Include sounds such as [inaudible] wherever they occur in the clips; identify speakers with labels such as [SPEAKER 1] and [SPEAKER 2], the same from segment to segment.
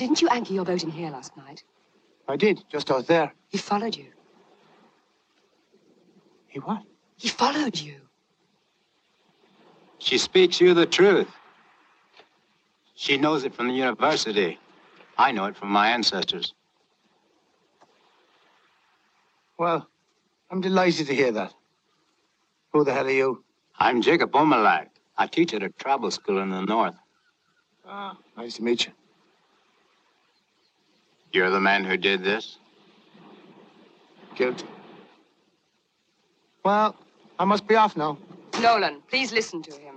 [SPEAKER 1] Didn't you anchor your boat in here last night?
[SPEAKER 2] I did, just out there.
[SPEAKER 1] He followed you.
[SPEAKER 2] He what?
[SPEAKER 1] He followed you.
[SPEAKER 3] She speaks you the truth. She knows it from the university. I know it from my ancestors.
[SPEAKER 2] Well, I'm delighted to hear that. Who the hell are you?
[SPEAKER 3] I'm Jacob Umilak. I teach at a travel school in the north.
[SPEAKER 2] Ah, nice to meet you.
[SPEAKER 3] You're the man who did this?
[SPEAKER 2] Guilty. Well, I must be off now.
[SPEAKER 1] Nolan, please listen to him.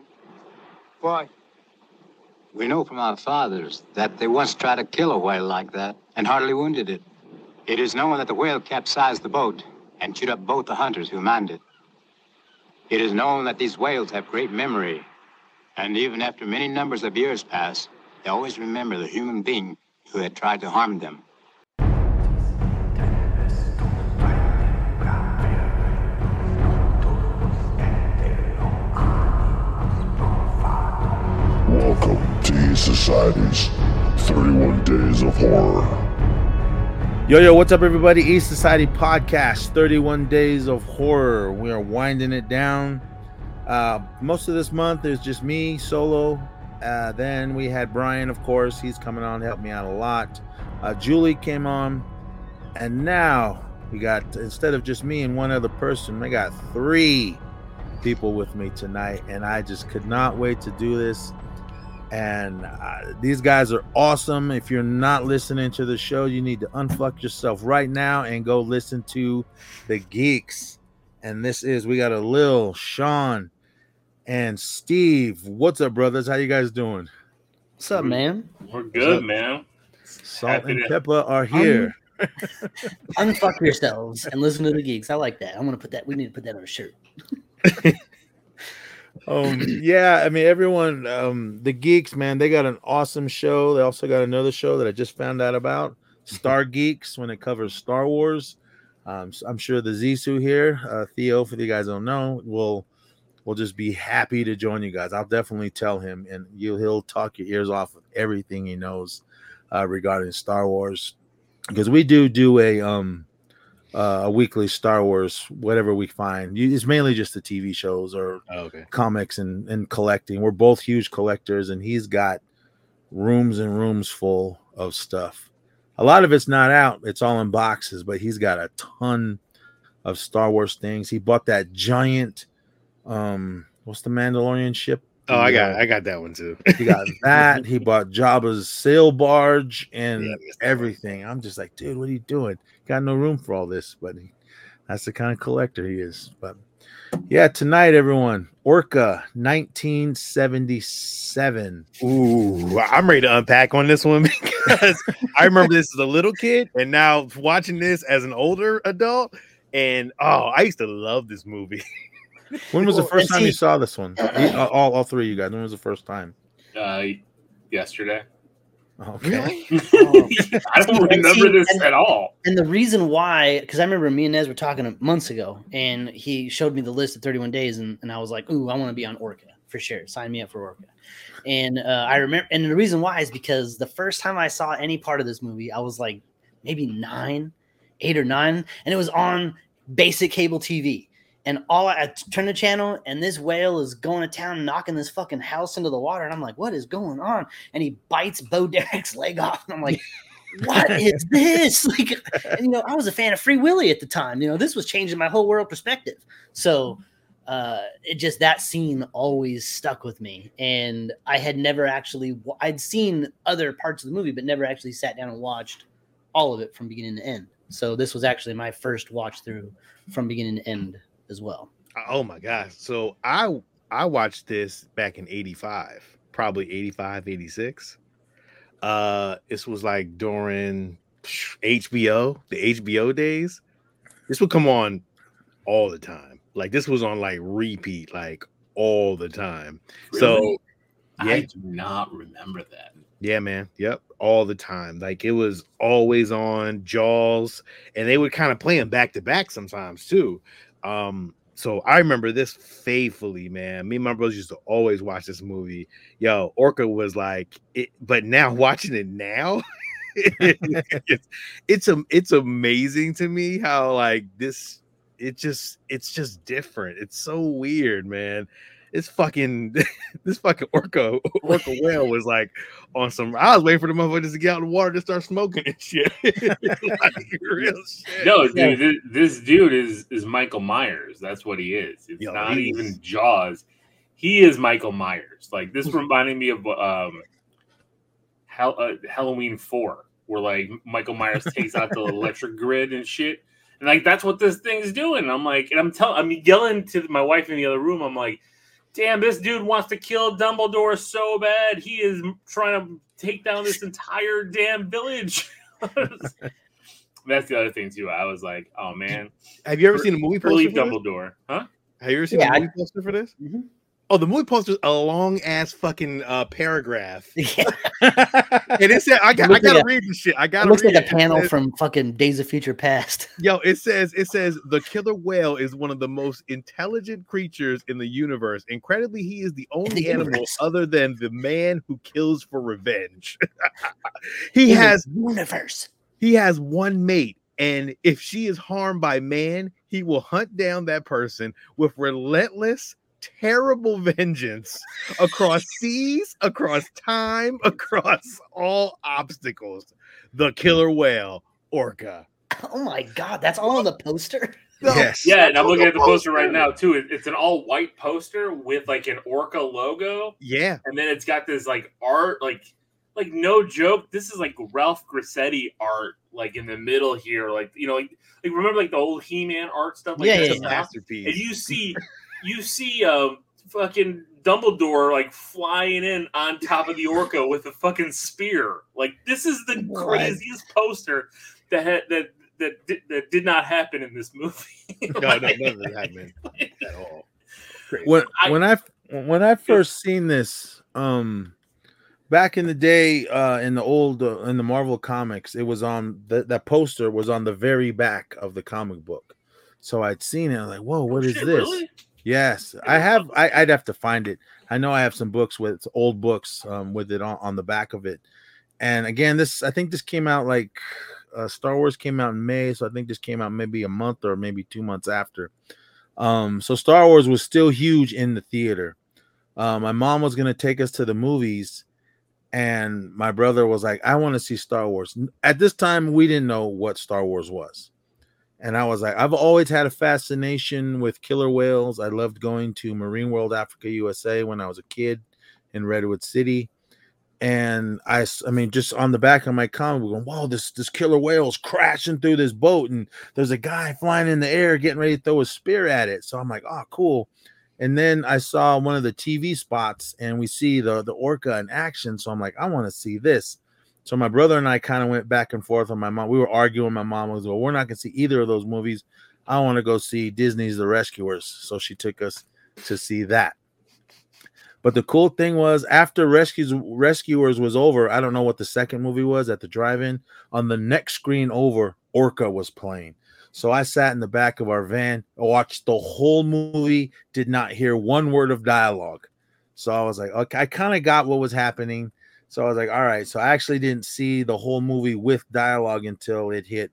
[SPEAKER 2] Why?
[SPEAKER 3] We know from our fathers that they once tried to kill a whale like that and hardly wounded it. It is known that the whale capsized the boat and chewed up both the hunters who manned it. It is known that these whales have great memory, and even after many numbers of years pass, they always remember the human being who had tried to harm them.
[SPEAKER 4] Welcome to E Society's 31 Days of Horror.
[SPEAKER 5] Yo, yo, what's up, everybody? East Society Podcast 31 Days of Horror. We are winding it down. Uh, most of this month is just me solo. Uh, then we had Brian, of course. He's coming on, helped me out a lot. Uh, Julie came on. And now we got, instead of just me and one other person, I got three people with me tonight. And I just could not wait to do this and uh, these guys are awesome. If you're not listening to the show, you need to unfuck yourself right now and go listen to the Geekz. And this is we got a Lil, Sean, and Steve. What's up, brothers? How you guys doing?
[SPEAKER 6] What's up, man?
[SPEAKER 7] We're good, man.
[SPEAKER 5] Salt
[SPEAKER 7] Happy
[SPEAKER 5] and
[SPEAKER 7] to-
[SPEAKER 5] Pepper are here. [laughs]
[SPEAKER 6] Unfuck yourselves and listen to the geekz. I like that. I'm gonna put that. We need to put that on a shirt. [laughs]
[SPEAKER 5] um yeah i mean everyone um the geekz man they got an awesome show they also got another show that i just found out about star [laughs] geeks when it covers star wars um so i'm sure the Zissou here uh theo for you guys don't know will will just be happy to join you guys i'll definitely tell him and you he'll talk your ears off of everything he knows uh regarding star wars because we do do a um uh, a weekly Star Wars, whatever we find. You- It's mainly just the TV shows or
[SPEAKER 7] okay.
[SPEAKER 5] comics and, and collecting. We're both huge collectors, and he's got rooms and rooms full of stuff. A lot of it's not out, it's all in boxes, but he's got a ton of Star Wars things. He bought that giant um what's the Mandalorian ship?
[SPEAKER 7] Oh, I got
[SPEAKER 5] The,
[SPEAKER 7] I got that one too.
[SPEAKER 5] uh, he got [laughs] that. He bought Jabba's sail barge and
[SPEAKER 7] Yeah, I missed that one.
[SPEAKER 5] everything. I'm just like, dude, what are you doing? Got no room for all this, but he, that's the kind of collector he is. But yeah, tonight, everyone, Orca 1977.
[SPEAKER 7] Ooh, I'm ready to unpack on this one [laughs] because I remember this as a little kid, and now watching this as an older adult, and oh, I used to love this movie. [laughs]
[SPEAKER 5] When was the first time you saw this one? [clears throat] You- uh, all, all three of you guys. When was the first time?
[SPEAKER 8] Uh, yesterday.
[SPEAKER 5] Okay. [laughs]
[SPEAKER 6] Oh.
[SPEAKER 8] I don't remember this
[SPEAKER 6] and-
[SPEAKER 8] at all.
[SPEAKER 6] And the reason why, because I remember me and Nez were talking months ago, and he showed me the list of 31 days, and, and I was like, "Ooh, I want to be on Orca for sure. Sign me up for Orca." And uh, I remember, and the reason why is because the first time I saw any part of this movie, I was like maybe nine, eight or nine, and it was on basic cable TV. And all I, I turned the channel, and this whale is going to town, knocking this fucking house into the water, and I'm like, "What is going on?" And he bites Bo Derek's [laughs] leg off, and I'm like, "What [laughs] is this?" [laughs] Like, and, you know, I was a fan of Free Willy at the time. You know, this was changing my whole world perspective. So uh it just that scene always stuck with me and i had never actually i'd seen other parts of the movie but never actually sat down and watched all of it from beginning to end so this was actually my first watch through from beginning to end as well
[SPEAKER 7] Oh my gosh! So I I watched this back in '85, probably '85, '86. Uh, this was like during HBO, the HBO days. This would come on all the time. Like this was on like repeat, like all the time. So
[SPEAKER 8] Really? I do not remember that.
[SPEAKER 7] Yeah, man. Yep. All the time. Like it was always on Jaws, and they would kind of play them back to back sometimes too. Um, so I remember this faithfully, man. Me and my brothers used to always watch this movie. Yo, Orca was like it, but now [laughs] watching it now, [laughs] it's, it's it's amazing to me how like this it just it's just different. It's so weird, man. It's fucking [laughs] this fucking orca [laughs] orca whale was like on some. I was waiting for the motherfuckers to get out of the water to start smoking and shit. [laughs] like, real shit.
[SPEAKER 8] No, dude, this, this dude is is Michael Myers. That's what he is. It's
[SPEAKER 7] Yo,
[SPEAKER 8] not
[SPEAKER 7] he's-
[SPEAKER 8] even Jaws. He is Michael Myers. Like this reminded me of um, Hell, uh, Halloween Four, where like Michael Myers takes out the electric grid and shit, and like that's what this thing's doing. I'm like, and I'm telling, I'm yelling to my wife in the other room. I'm like, damn, this dude wants to kill Dumbledore so bad. He is trying to take down this entire damn village. [laughs] That's the other thing too. I was like, oh man,
[SPEAKER 7] Have you ever seen a movie
[SPEAKER 8] early
[SPEAKER 7] poster? For this?
[SPEAKER 8] Dumbledore, huh?
[SPEAKER 7] Have you ever seen
[SPEAKER 6] Yeah,
[SPEAKER 7] a
[SPEAKER 6] I-
[SPEAKER 7] movie poster for this?
[SPEAKER 6] Mhm.
[SPEAKER 7] Oh, the movie poster's a long ass fucking uh, paragraph, [laughs]
[SPEAKER 6] Yeah,
[SPEAKER 7] and it said, "I got, I
[SPEAKER 6] looks like
[SPEAKER 7] gotta read this shit. I gotta
[SPEAKER 6] looks
[SPEAKER 7] read
[SPEAKER 6] like a
[SPEAKER 7] it."
[SPEAKER 6] panel
[SPEAKER 7] It says-
[SPEAKER 6] from fucking Days of Future Past. [laughs]
[SPEAKER 7] Yo, it says it says the killer whale is one of the most intelligent creatures in the universe. Incredibly, he is the only
[SPEAKER 6] the
[SPEAKER 7] animal other than the man who kills for revenge. [laughs] he
[SPEAKER 6] In
[SPEAKER 7] has
[SPEAKER 6] universe.
[SPEAKER 7] he has one mate, and if she is harmed by man, he will hunt down that person with relentless, terrible vengeance across seas, across time, [laughs] across all obstacles. The killer whale, Orca.
[SPEAKER 6] Oh my god, that's all on the poster.
[SPEAKER 5] Yes.
[SPEAKER 8] Yeah, and I'm looking at the poster right now too. It's an all white poster with like an orca logo,
[SPEAKER 7] Yeah.
[SPEAKER 8] and then it's got this like art, like like no joke. This is like Ralph Grassetti art, like in the middle here, like you know, like, like remember like the old He-Man art stuff. Like
[SPEAKER 6] Yeah,
[SPEAKER 8] this
[SPEAKER 6] yeah,
[SPEAKER 7] It's a
[SPEAKER 8] now?
[SPEAKER 7] masterpiece.
[SPEAKER 8] And you see, [laughs] you see, um, fucking Dumbledore like flying in on top of the orca with a fucking spear. Like this is the
[SPEAKER 6] What?
[SPEAKER 8] craziest poster that had that. That did, that did not happen in this movie. [laughs]
[SPEAKER 7] no, no,
[SPEAKER 8] Like-
[SPEAKER 7] none of that, man. [laughs] At all.
[SPEAKER 5] when
[SPEAKER 8] I-
[SPEAKER 5] when I when I first seen this, um, back in the day, uh, in the old uh, in the Marvel comics, it was on that that poster was on the very back of the comic book. So I'd seen it. I'm like, whoa, what
[SPEAKER 8] Oh,
[SPEAKER 5] is
[SPEAKER 8] shit,
[SPEAKER 5] this?
[SPEAKER 8] really?
[SPEAKER 5] Yes, I have. I, I'd have to find it. I know I have some books with old books um, with it on, on the back of it. And again, this I think this came out like uh, Star Wars came out in May, so I think this came out maybe a month or maybe two months after. Um, so Star Wars was still huge in the theater. Uh, my mom was gonna take us to the movies, and my brother was like, "I want to see Star Wars." At this time, we didn't know what Star Wars was. And I was like, I've always had a fascination with killer whales. I loved going to Marine World Africa USA when I was a kid in Redwood City. And I, I mean, just on the back of my comic, we're going, whoa, this this killer whale's crashing through this boat, and there's a guy flying in the air getting ready to throw a spear at it. So I'm like, oh, cool. And then I saw one of the TV spots, and we see the the orca in action. So I'm like, I want to see this. So my brother and I kind of went back and forth on my mom. We were arguing. My mom was, well, we're not gonna see either of those movies. I want to go see Disney's The Rescuers. So she took us to see that. But the cool thing was after Rescues Rescuers was over, I don't know what the second movie was at the drive-in. On the next screen over, Orca was playing. So I sat in the back of our van, watched the whole movie, did not hear one word of dialogue. So I was like, okay, I kind of got what was happening. So I was like, all right. So I actually didn't see the whole movie with dialogue until it hit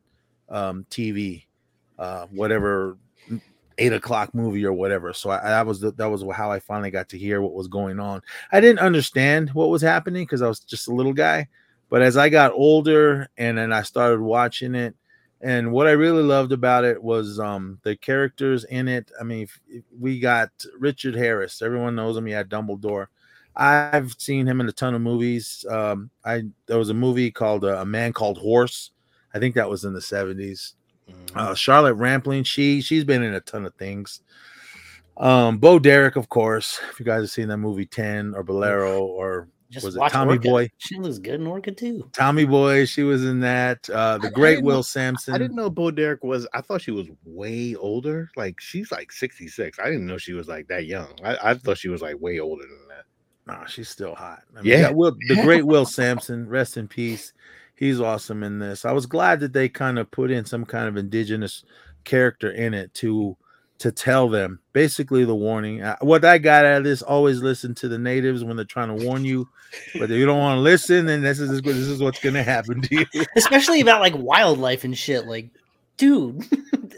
[SPEAKER 5] um, TV, uh, whatever eight o'clock movie or whatever. So I, that was the, that was how I finally got to hear what was going on. I didn't understand what was happening because I was just a little guy. But as I got older and then I started watching it, and what I really loved about it was um, the characters in it. I mean, we got Richard Harris. Everyone knows him. He had Dumbledore. I've seen him in a ton of movies. Um, I there was a movie called uh, A Man Called Horse. I think that was in the seventies.
[SPEAKER 7] Mm-hmm.
[SPEAKER 5] Uh, Charlotte Rampling, she she's been in a ton of things. Um, Bo Derek, of course. If you guys have seen that movie Ten or Bolero or
[SPEAKER 6] Just
[SPEAKER 5] was it Tommy
[SPEAKER 6] Orca.
[SPEAKER 5] Boy?
[SPEAKER 6] She looks good in Orca too.
[SPEAKER 5] Tommy Boy, she was in that. Uh, the
[SPEAKER 7] I- I
[SPEAKER 5] great
[SPEAKER 7] didn't
[SPEAKER 5] Will
[SPEAKER 7] know-
[SPEAKER 5] Sampson.
[SPEAKER 7] I didn't know Bo Derek was. I thought she was way older. Like she's like sixty six. I didn't know she was like that young. I, I thought she was like way older than that.
[SPEAKER 5] No, she's still hot. I
[SPEAKER 7] Yeah.
[SPEAKER 5] that Will, the great Will [laughs] Sampson, rest in peace. He's awesome in this. I was glad that they kind of put in some kind of indigenous character in it to to tell them basically the warning. Uh, What I got out of this: always listen to the natives when they're trying to warn you, but if you don't want to listen, then this is this is what's going to happen to you.
[SPEAKER 6] especially about like wildlife and shit. Like, dude, [laughs]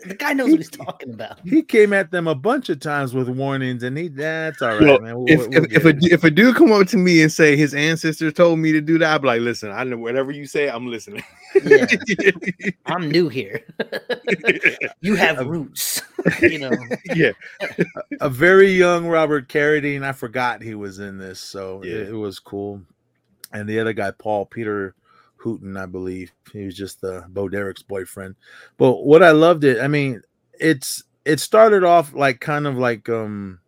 [SPEAKER 6] the guy knows what he's talking about.
[SPEAKER 5] He came at them a bunch of times with warnings, and he that's all right,
[SPEAKER 7] Yo,
[SPEAKER 5] man. We'll-
[SPEAKER 7] if
[SPEAKER 5] we'll
[SPEAKER 7] if, if a if a dude come up to me and say his ancestors told me to do that, I'd be like, listen, I know whatever you say, I'm listening.
[SPEAKER 6] Yeah, [laughs] I'm new here. [laughs] you have roots, you know.
[SPEAKER 7] yeah,
[SPEAKER 5] a very young Robert Carradine. I forgot he was in this, so
[SPEAKER 7] Yeah.
[SPEAKER 5] it, it was cool. And the other guy, Paul Peter Hooten, I believe, he was just the Bo Derek's boyfriend. But what I loved it, I mean, it's it started off like kind of like um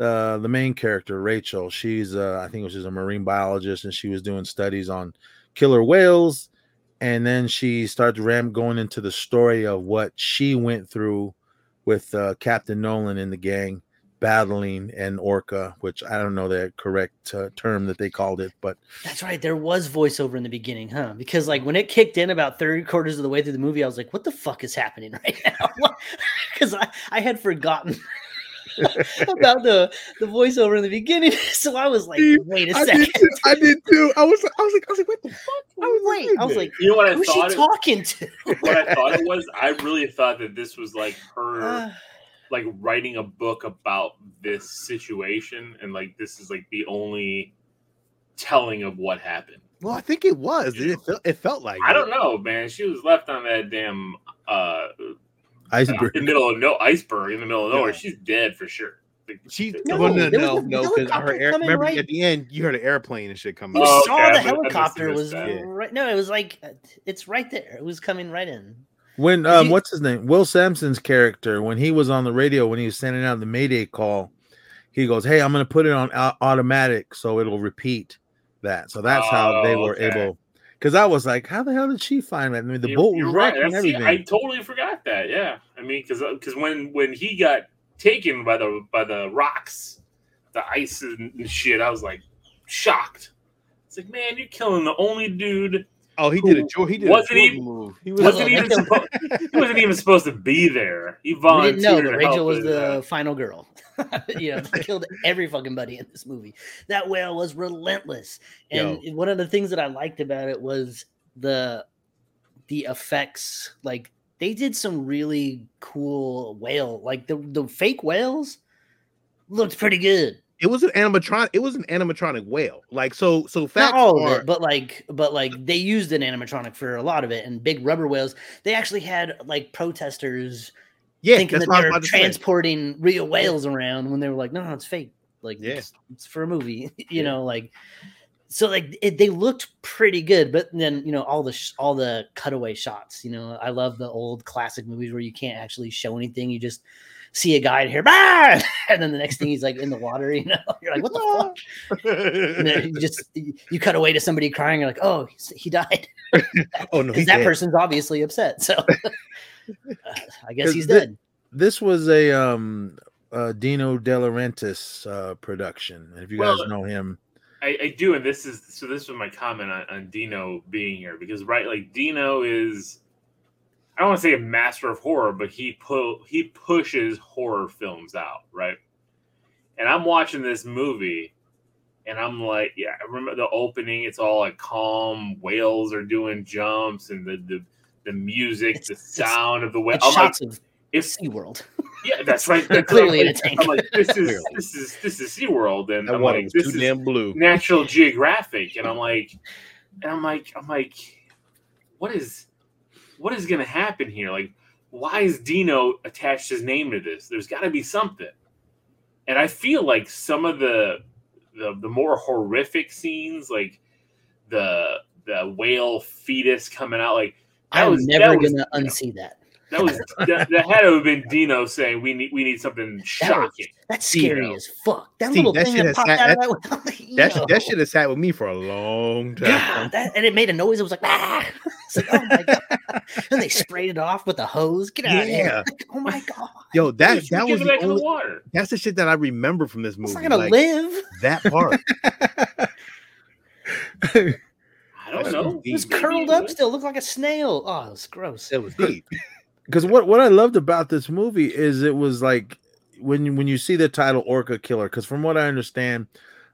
[SPEAKER 5] uh, the main character Rachel. She's uh, I think just a marine biologist, and she was doing studies on killer whales. And then she starts ram going into the story of what she went through with uh, Captain Nolan and the gang battling an orca, which I don't know the correct uh, term that they called it, but
[SPEAKER 6] That's right. There was voiceover in the beginning, huh? Because like when it kicked in about three quarters of the way through the movie, I was like, "What the fuck is happening [laughs] right now?" [laughs] Because I, I had forgotten [laughs] about the the voiceover in the beginning, so I was like, "Wait a
[SPEAKER 7] I
[SPEAKER 6] second.
[SPEAKER 7] did, too. I did too. I was, I was like, I was like, what the fuck?
[SPEAKER 6] I was like, I was like,
[SPEAKER 8] You know what I
[SPEAKER 6] who's she?
[SPEAKER 8] It,
[SPEAKER 6] talking to?
[SPEAKER 8] what I thought it was? I really thought that this was like her,
[SPEAKER 6] Uh,
[SPEAKER 8] like writing a book about this situation, and like this is like the only telling of what happened.
[SPEAKER 7] well, I think it was. It felt, it felt like
[SPEAKER 8] I
[SPEAKER 7] it.
[SPEAKER 8] don't know, man. She was left on that damn uh
[SPEAKER 5] iceberg.
[SPEAKER 8] in the middle of no iceberg in the middle of nowhere.
[SPEAKER 7] Yeah.
[SPEAKER 8] She's dead for sure.
[SPEAKER 7] She
[SPEAKER 6] No,
[SPEAKER 7] well, no, no,
[SPEAKER 6] a
[SPEAKER 7] no, because
[SPEAKER 6] helicopter
[SPEAKER 7] her air, remember
[SPEAKER 6] right-
[SPEAKER 7] at the end you heard an airplane and shit come
[SPEAKER 6] you
[SPEAKER 7] out.
[SPEAKER 8] Oh,
[SPEAKER 6] saw
[SPEAKER 8] okay,
[SPEAKER 6] the
[SPEAKER 8] must- I must have
[SPEAKER 6] helicopter was.
[SPEAKER 7] Yeah.
[SPEAKER 6] right. No, it was like it's right there. It was coming right in.
[SPEAKER 5] When um,
[SPEAKER 6] you-
[SPEAKER 5] what's his name? Will Sampson's character, when he was on the radio, when he was sending out the Mayday call, he goes, "Hey, I'm going to put it on au- automatic, so it'll repeat that." So that's how they
[SPEAKER 8] Oh,
[SPEAKER 5] were
[SPEAKER 8] okay.
[SPEAKER 5] able. Because I was like, "How the hell did she find that?" I mean, the
[SPEAKER 8] You're-
[SPEAKER 5] boat was
[SPEAKER 8] right.
[SPEAKER 5] and everything.
[SPEAKER 8] I totally forgot that. Yeah, I mean, because because when when he got taken by the by the rocks, the ice and shit, I was like shocked. It's like, man, you're killing the only dude
[SPEAKER 7] Oh, he did a Jor- he did
[SPEAKER 8] Wasn't
[SPEAKER 7] a
[SPEAKER 8] he-
[SPEAKER 7] move. He was
[SPEAKER 8] wasn't
[SPEAKER 6] Well,
[SPEAKER 8] even
[SPEAKER 6] that-
[SPEAKER 8] supposed he wasn't even supposed to be there. He
[SPEAKER 6] We
[SPEAKER 8] volunteered.
[SPEAKER 6] didn't know
[SPEAKER 8] to
[SPEAKER 6] that
[SPEAKER 8] help
[SPEAKER 6] Rachel was the
[SPEAKER 8] that.
[SPEAKER 6] final girl. [laughs] you know, killed every fucking buddy in this movie. That whale was relentless. And one of the things that I liked about it was the the effects. Like they did some really cool whale, like the the fake whales looked pretty good.
[SPEAKER 7] It was an animatronic. It was an animatronic whale. Like so, so
[SPEAKER 6] Not
[SPEAKER 7] facts
[SPEAKER 6] all of
[SPEAKER 7] are-
[SPEAKER 6] it, but like, but like they used an animatronic for a lot of it. And big rubber whales, they actually had like protesters
[SPEAKER 7] yeah,
[SPEAKER 6] thinking that they
[SPEAKER 7] was
[SPEAKER 6] were
[SPEAKER 7] about to say.
[SPEAKER 6] transporting real whales around when they were like, no, no, it's fake. Like,
[SPEAKER 7] Yeah.
[SPEAKER 6] it's, it's for a movie, [laughs] you
[SPEAKER 7] Yeah.
[SPEAKER 6] know, like. So like it, they looked pretty good, but then you know all the sh- all the cutaway shots. You know, I love the old classic movies where you can't actually show anything; you just see a guy in here, bah! [laughs] and then the next thing he's like in the water. You know, [laughs] you're like, what the fuck? And then you just you cut away to somebody crying. You're like, oh, he died. [laughs]
[SPEAKER 7] oh no,
[SPEAKER 6] Because that
[SPEAKER 7] dead.
[SPEAKER 6] person's obviously upset. So uh, I guess he's
[SPEAKER 5] thi-
[SPEAKER 6] dead.
[SPEAKER 5] this was a um uh Dino De Laurentiis uh production. And if you
[SPEAKER 8] Well,
[SPEAKER 5] guys know him,
[SPEAKER 8] I, I do, and this is so. This was my comment on, on Dino being here because right, like Dino is, I don't want to say a master of horror, but he pu- he pushes horror films out, right? And I'm watching this movie, and I'm like, yeah, I remember the opening. It's all like calm. Whales are doing jumps, and the the, the music,
[SPEAKER 6] It's-
[SPEAKER 8] the sound of the whale.
[SPEAKER 6] It's
[SPEAKER 8] I'm like,
[SPEAKER 6] shots of
[SPEAKER 8] if
[SPEAKER 6] SeaWorld.
[SPEAKER 8] yeah, that's right. [laughs] That's
[SPEAKER 6] Clearly
[SPEAKER 8] what
[SPEAKER 6] in
[SPEAKER 8] I'm
[SPEAKER 6] a
[SPEAKER 8] like.
[SPEAKER 6] tank.
[SPEAKER 8] I'm like, this is
[SPEAKER 7] Clearly.
[SPEAKER 8] this is this is SeaWorld, and
[SPEAKER 7] That
[SPEAKER 8] I'm like, this
[SPEAKER 7] too
[SPEAKER 8] is
[SPEAKER 7] damn blue.
[SPEAKER 8] National Geographic, and I'm like, and I'm like, I'm like, what is, what is going to happen here? Like, why is Dino attached his name to this? There's got to be something, and I feel like some of the, the the more horrific scenes, like the the whale fetus coming out, like
[SPEAKER 6] I'm
[SPEAKER 8] was-
[SPEAKER 6] never
[SPEAKER 8] was-
[SPEAKER 6] gonna unsee that.
[SPEAKER 8] That was that, that had to have been Dino saying we need we need something shocking.
[SPEAKER 6] That's scary
[SPEAKER 7] though.
[SPEAKER 6] as fuck. That
[SPEAKER 7] See,
[SPEAKER 6] little
[SPEAKER 7] that
[SPEAKER 6] thing that popped
[SPEAKER 7] sat-
[SPEAKER 6] out
[SPEAKER 7] that-
[SPEAKER 6] of that.
[SPEAKER 7] That [laughs]
[SPEAKER 6] Yo.
[SPEAKER 7] that shit has sat with me for a long time.
[SPEAKER 6] God, that, and it made a noise. It was like, ah! It's like, oh my god! [laughs] and they sprayed it off with a hose. Get out of here! Like, [laughs] oh my god!
[SPEAKER 7] Yo, that
[SPEAKER 8] Just
[SPEAKER 7] that was
[SPEAKER 8] it
[SPEAKER 7] the only,
[SPEAKER 8] the water.
[SPEAKER 7] that's the shit that I remember from this movie.
[SPEAKER 6] It's not gonna
[SPEAKER 7] like,
[SPEAKER 6] live.
[SPEAKER 7] That part.
[SPEAKER 8] I don't
[SPEAKER 7] That's
[SPEAKER 8] know.
[SPEAKER 7] deep.
[SPEAKER 6] It was curled up still. Looked like a snail. Oh, it was gross.
[SPEAKER 7] It was deep.
[SPEAKER 5] Because what what I loved about this movie is it was like when you- when you see the title Orca Killer, because from what I understand,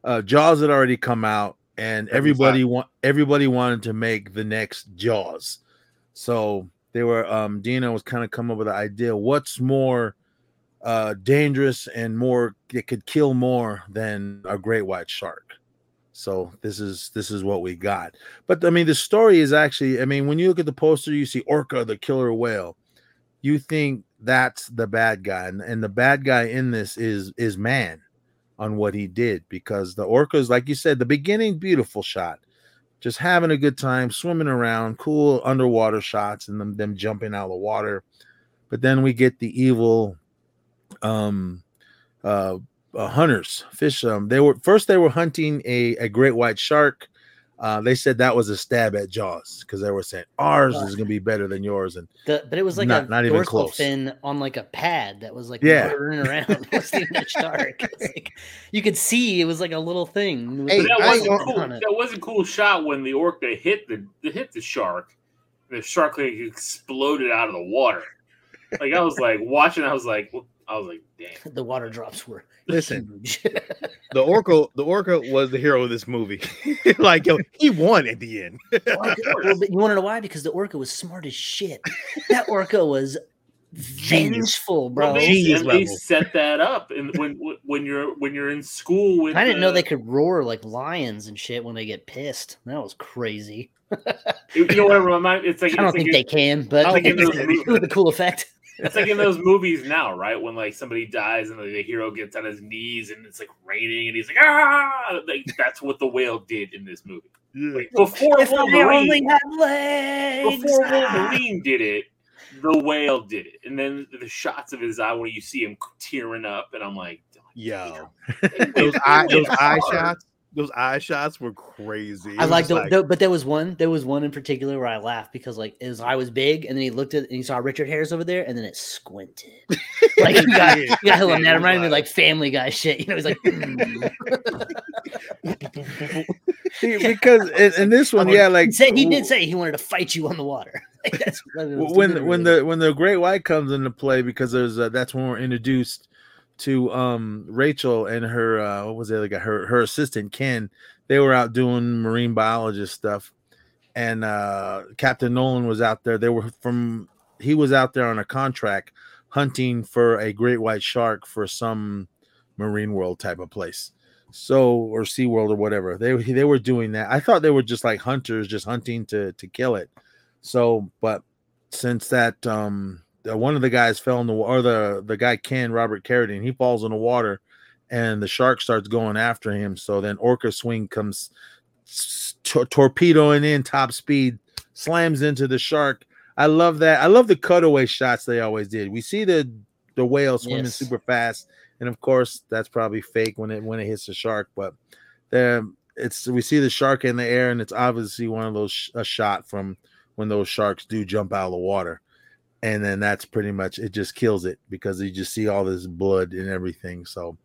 [SPEAKER 5] uh, Jaws had already come out, and everybody want everybody wanted to make the next Jaws, so they were um Dina was kind of come up with the idea what's more uh dangerous and more it could kill more than a great white shark. So this is this is what we got. But i mean the story is actually i mean when you look at the poster you see orca the killer whale you think that's the bad guy and, and the bad guy in this is is man on what he did because the orcas like you said the beginning beautiful shot just having a good time swimming around cool underwater shots and them, them jumping out of the water. But then we get the evil um uh, uh hunters fish um they were first they were hunting a, a great white shark uh they said that was a stab at jaws because they were saying ours is gonna be better than yours and
[SPEAKER 6] The, but it was like
[SPEAKER 5] Not-
[SPEAKER 6] a
[SPEAKER 5] not even
[SPEAKER 6] dorsal
[SPEAKER 5] close.
[SPEAKER 6] fin on like a pad that was like
[SPEAKER 5] Yeah.
[SPEAKER 6] turning around. [laughs] It wasn't even a like, you could see it was like a little thing.
[SPEAKER 7] Hey,
[SPEAKER 8] that wasn't cool. That was a cool shot when the orca hit the hit the shark. The shark like exploded out of the water. Like I was like watching. I was like, I was like, damn.
[SPEAKER 6] The water drops were
[SPEAKER 7] Listen, [laughs] the orca, the orca was the hero of this movie. [laughs] like yo, he won at the end.
[SPEAKER 6] Well, but you want to know why? Because the orca was smart as shit. That orca was
[SPEAKER 7] Genius.
[SPEAKER 6] vengeful,
[SPEAKER 8] Well,
[SPEAKER 6] bro.
[SPEAKER 8] they,
[SPEAKER 7] Genius
[SPEAKER 8] and they set that up, and when when you're when you're in school with,
[SPEAKER 6] I didn't know they could roar like lions and shit when they get pissed. That was crazy.
[SPEAKER 8] You know what? it Remind, it's like
[SPEAKER 6] I don't
[SPEAKER 8] it's
[SPEAKER 6] think
[SPEAKER 8] like
[SPEAKER 6] they can, but
[SPEAKER 8] I think [laughs]
[SPEAKER 6] it was a cool effect.
[SPEAKER 8] It's like in those movies now, right? When like somebody dies and like, the hero gets on his knees and it's like raining and he's like ah, like that's what the whale did in this movie. Like, before
[SPEAKER 6] If I only
[SPEAKER 8] Wolverine,
[SPEAKER 6] had legs.
[SPEAKER 8] before. [laughs] Wolverine did it, the whale did it, and then the shots of his eye when you see him tearing up, and I'm like,
[SPEAKER 7] Yo, [laughs] those eye, those eye shots, those eye shots were crazy. It
[SPEAKER 6] I
[SPEAKER 7] was
[SPEAKER 6] like
[SPEAKER 7] just
[SPEAKER 6] the, the- but there was one, there was one in particular where I laughed because like his eye was big, and then he looked at and he saw Richard Harris over there, and then it squinted. [laughs] Like you got, you got hella
[SPEAKER 7] Yeah,
[SPEAKER 6] mad.
[SPEAKER 7] it
[SPEAKER 6] It reminded me like Family Guy shit. You know, he's like, [laughs] "Mm."
[SPEAKER 5] See, because in, in this one yeah like
[SPEAKER 6] he said he did say he wanted to fight you on the water. [laughs] Like, that's
[SPEAKER 5] when
[SPEAKER 6] literally
[SPEAKER 5] when
[SPEAKER 6] it.
[SPEAKER 5] the when the great white comes into play because there's uh, that's when we're introduced to um Rachel and her uh what was it like her her assistant Ken they were out doing marine biologist stuff. And uh Captain Nolan was out there. They were from he was out there on a contract hunting for a great white shark for some marine world type of place. So or Sea World or whatever. They they were doing that. I thought they were just like hunters just hunting to to kill it. So but since that um uh, one of the guys fell in the or the the guy Ken Robert Carradine he falls in the water and the shark starts going after him. So then Orca Swing comes torpedoing in top speed slams into the shark. I love that. I love the cutaway shots they always did. We see the the whale swimming
[SPEAKER 6] Yes.
[SPEAKER 5] super fast. And of course that's probably fake when it when it hits the shark but the it's we see the shark in the air and it's obviously one of those sh- a shot from when those sharks do jump out of the water and then that's pretty much it just kills it because you just see all this blood and everything. So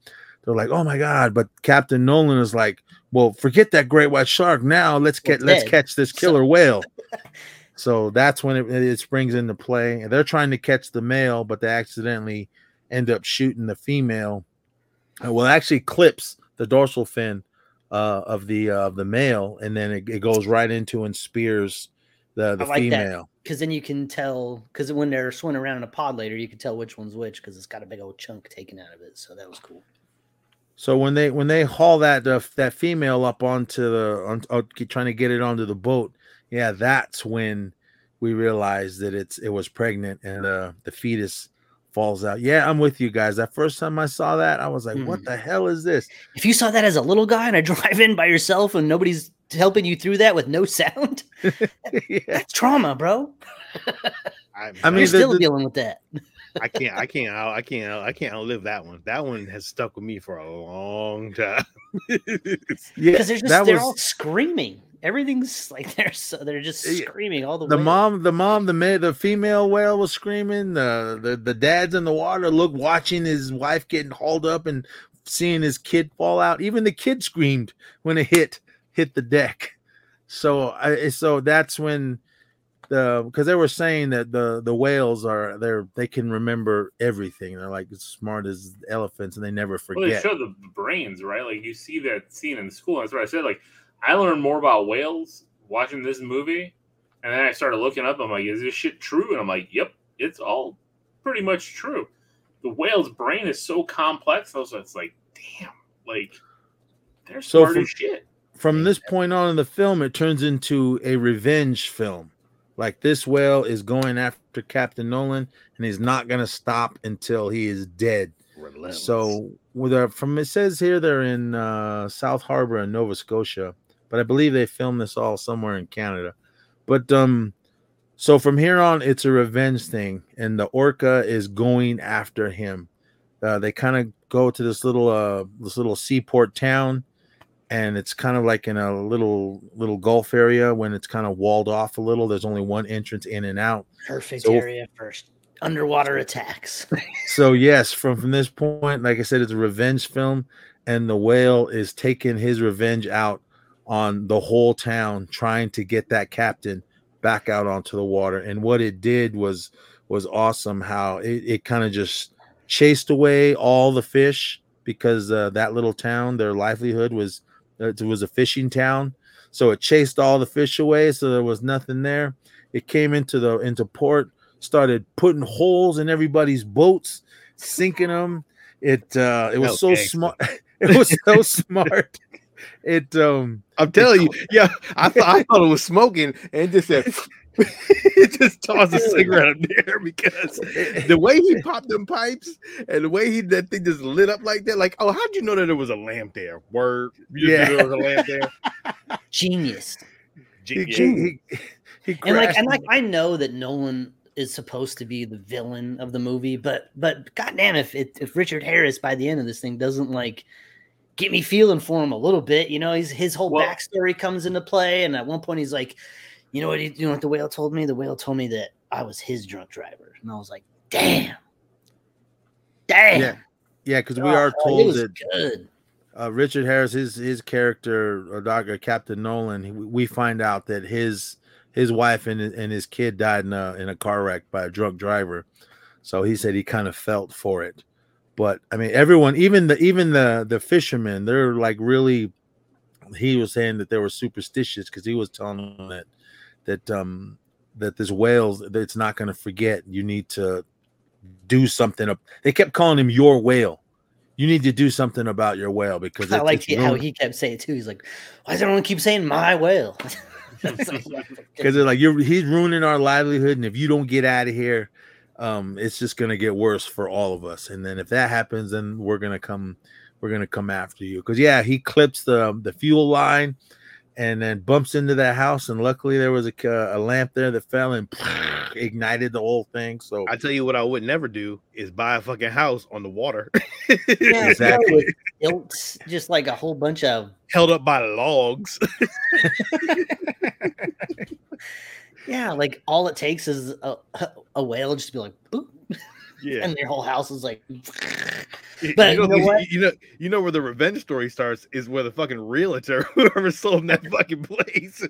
[SPEAKER 5] they're like oh my god but captain nolan is like well forget that great white shark now. Let's get let's catch this killer whale. [laughs] So that's when it, it springs into play and they're trying to catch the male but they accidentally end up shooting the female. Uh, well actually clips the dorsal fin uh, of the uh, of the male and then it, it goes right into and spears the the
[SPEAKER 6] like
[SPEAKER 5] female
[SPEAKER 6] because then you can tell because when they're swimming around in a pod later, you can tell which one's which because it's got a big old chunk taken out of it. So that was cool.
[SPEAKER 5] So when they when they haul that uh, that female up onto the on, on, trying to get it onto the boat, yeah, that's when we realized that it's it was pregnant and uh, the fetus falls out. Yeah, I'm with you guys. That first time I saw that, I was like, "What
[SPEAKER 6] Hmm.
[SPEAKER 5] the hell is this?"
[SPEAKER 6] If you saw that as a little guy and I [laughs] drive in by yourself and nobody's helping you through that with no sound, [laughs]
[SPEAKER 5] yeah.
[SPEAKER 6] that's trauma, bro.
[SPEAKER 7] I,
[SPEAKER 5] I mean,
[SPEAKER 6] You're
[SPEAKER 5] the-
[SPEAKER 6] still
[SPEAKER 5] the-
[SPEAKER 6] dealing with that.
[SPEAKER 7] I can't, I can't, out- I can't, I can't outlive that one. That one has stuck with me for a long time. [laughs]
[SPEAKER 5] Yeah,
[SPEAKER 6] Because they're just they're
[SPEAKER 5] was
[SPEAKER 6] all screaming. Everything's like [laughs] they're so they're just screaming all the,
[SPEAKER 5] the
[SPEAKER 6] way.
[SPEAKER 5] The mom, the mom, the ma- the female whale was screaming. The, the the dad's in the water, look, watching his wife getting hauled up and seeing his kid fall out. Even the kid screamed when it hit hit the deck. So I eh, so that's when the because they were saying that the the whales are they're they can remember everything. They're like as smart as elephants and they never forget.
[SPEAKER 8] Well, they show the brains, right? Like you see that scene in school. That's what I said. Like I learned more about whales watching this movie, and then I started looking up. I'm like, is this shit true? And I'm like, yep, it's all pretty much true. The whale's brain is so complex. Also, it's like, damn, like they're
[SPEAKER 5] So
[SPEAKER 8] smart as shit.
[SPEAKER 5] From this point on in the film, it turns into a revenge film. Like this whale is going after Captain Nolan, and he's not gonna stop until he is dead.
[SPEAKER 7] Relentless.
[SPEAKER 5] So from it says here they're in uh, South Harbor in Nova Scotia, but I believe they filmed this all somewhere in Canada. But um, so from here on, it's a revenge thing, and the orca is going after him. Uh, they kind of go to this little uh this little seaport town, and it's kind of like in a little little gulf area when it's kind of walled off a little. There's only one entrance in and out.
[SPEAKER 6] Perfect
[SPEAKER 5] So-
[SPEAKER 6] area for underwater attacks. [laughs]
[SPEAKER 5] So yes, from from this point, like I said, it's a revenge film, and the whale is taking his revenge out on the whole town, trying to get that captain back out onto the water. And what it did was was awesome. How it, it kind of just chased away all the fish because uh, that little town, their livelihood was it was a fishing town. So it chased all the fish away, so there was nothing there. It came into the into port, started putting holes in everybody's boats, sinking them. It uh, it was
[SPEAKER 7] was
[SPEAKER 5] so smart. [laughs] It was so smart. It um
[SPEAKER 7] I'm telling you, yeah, I thought I thought it was smoking and it just said it [laughs] [laughs] just tossed a cigarette up there because [laughs] the way he popped them pipes and the way he that thing just lit up like that, like, oh, how'd you know that there was a lamp there? Word, you
[SPEAKER 5] Yeah.
[SPEAKER 7] there was a lamp there. [laughs]
[SPEAKER 6] Genius.
[SPEAKER 5] he,
[SPEAKER 7] Gee,
[SPEAKER 5] he, he, he
[SPEAKER 6] And like and like I know that Nolan is supposed to be the villain of the movie, but but goddamn if it, if Richard Harris by the end of this thing doesn't like get me feeling for him a little bit, you know, he's his whole
[SPEAKER 8] Well-
[SPEAKER 6] backstory comes into play, and at one point he's like, you know what, he, you know what the whale told me? The whale told me that I was his drunk driver, and I was like, damn, damn,
[SPEAKER 5] Yeah, yeah, because we
[SPEAKER 6] Oh,
[SPEAKER 5] are
[SPEAKER 6] it
[SPEAKER 5] told
[SPEAKER 6] was
[SPEAKER 5] that
[SPEAKER 6] good.
[SPEAKER 5] uh, Richard Harris, his his character, uh, Doctor Captain Nolan, he- we find out that his his wife and his- and his kid died in a in a car wreck by a drunk driver. So he said he kind of felt for it. But I mean, everyone, even the even the the fishermen, they're like really. He was saying that they were superstitious because he was telling them that that um that this whales that it's not going to forget. You need to do something. up. They kept calling him your whale. You need to do something about your whale because [laughs]
[SPEAKER 6] I liked
[SPEAKER 5] it's
[SPEAKER 6] how he kept saying it too. He's like, why does everyone keep saying my whale? [laughs]
[SPEAKER 5] because [laughs] they're like you're he's ruining our livelihood and if you don't get out of here um it's just gonna get worse for all of us and then if that happens then we're gonna come we're gonna come after you because yeah he clips the the fuel line and then bumps into that house and luckily there was a, a lamp there that fell and [laughs] ignited the whole thing so
[SPEAKER 7] I tell you what I would never do is buy a fucking house on the water. [laughs]
[SPEAKER 6] Yeah,
[SPEAKER 5] Exactly.
[SPEAKER 6] with stilts, just like a whole bunch of
[SPEAKER 7] Held up by logs. [laughs]
[SPEAKER 6] yeah, like all it takes is a, a whale just to be like boop,
[SPEAKER 7] Yeah.
[SPEAKER 6] and their whole house is like
[SPEAKER 7] You- [laughs]
[SPEAKER 6] But
[SPEAKER 7] you know,
[SPEAKER 6] you know what?
[SPEAKER 7] you know, you know where the revenge story starts is where the fucking realtor, [laughs] whoever sold that [laughs] fucking place.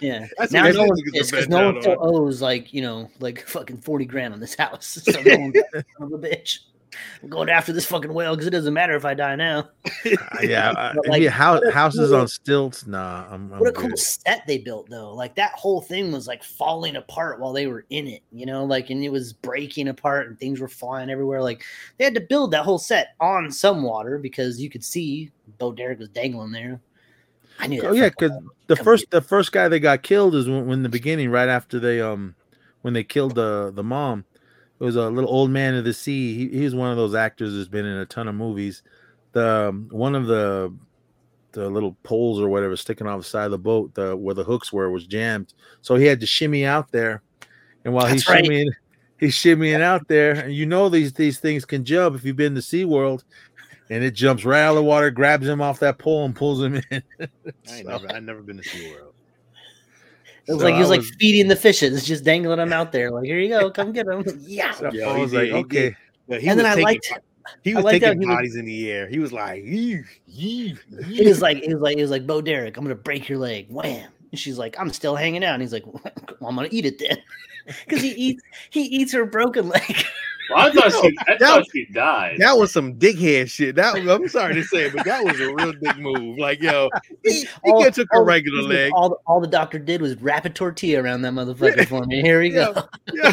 [SPEAKER 6] yeah.
[SPEAKER 7] That's
[SPEAKER 6] now no one because no one still
[SPEAKER 7] on.
[SPEAKER 6] owes like you know like fucking forty grand on this house. So no one's like, son of a bitch. I'm going after this fucking whale because it doesn't matter if I die now.
[SPEAKER 5] Uh, yeah [laughs]
[SPEAKER 6] like,
[SPEAKER 5] mean, how, houses
[SPEAKER 6] cool-
[SPEAKER 5] on stilts nah i'm, I'm
[SPEAKER 6] What a
[SPEAKER 5] good.
[SPEAKER 6] cool set they built though. Like that whole thing was like falling apart while they were in it, you know, like and it was breaking apart and things were flying everywhere. Like they had to build that whole set on some water because you could see Bo Derek was dangling there. I knew that.
[SPEAKER 5] Oh yeah, because the first the first guy that got killed is when, when the beginning, right after they um when they killed the the mom. It was a little old man of the sea. He, he was one of those actors that's been in a ton of movies. The um, one of the the little poles or whatever sticking off the side of the boat, the where the hooks were, was jammed. So he had to shimmy out there. And while he's
[SPEAKER 6] right.
[SPEAKER 5] shimmying, he's shimmying out there, and you know these these things can jump if you've been to SeaWorld. And it jumps right out of the water, grabs him off that pole, and pulls him in. [laughs]
[SPEAKER 7] I ain't never, I never been to SeaWorld.
[SPEAKER 6] It was
[SPEAKER 5] So
[SPEAKER 6] like he was
[SPEAKER 5] I
[SPEAKER 6] like feeding the fishes, just dangling them out there. Like, here you go, [laughs] come get them. [laughs] Yeah.
[SPEAKER 5] So
[SPEAKER 7] Yeah,
[SPEAKER 5] I
[SPEAKER 7] he
[SPEAKER 5] was
[SPEAKER 7] did,
[SPEAKER 5] like,
[SPEAKER 7] he
[SPEAKER 5] okay.
[SPEAKER 7] did. But he
[SPEAKER 6] And then
[SPEAKER 7] was
[SPEAKER 6] I
[SPEAKER 7] taking
[SPEAKER 6] liked- [laughs]
[SPEAKER 7] he was
[SPEAKER 6] liked
[SPEAKER 7] taking
[SPEAKER 6] he was-
[SPEAKER 7] bodies in the air. He was like, "Yee, yee,
[SPEAKER 6] It
[SPEAKER 7] yee."
[SPEAKER 6] was like it was like it was like Bo Derek, I'm gonna break your leg. Wham. And she's like, I'm still hanging out. And he's like, well, I'm gonna eat it then, because he eats he eats her broken leg.
[SPEAKER 8] Well, I thought she, I
[SPEAKER 7] That
[SPEAKER 8] thought
[SPEAKER 7] was-
[SPEAKER 8] she died.
[SPEAKER 7] That was some dickhead shit. That I'm sorry to say, but that was a real dick move. Like, yo, he, he
[SPEAKER 6] All-
[SPEAKER 7] could took a regular
[SPEAKER 6] listen,
[SPEAKER 7] leg.
[SPEAKER 6] All, the- all the doctor did was wrap a tortilla around that motherfucker for me. Here we go.
[SPEAKER 7] Yeah.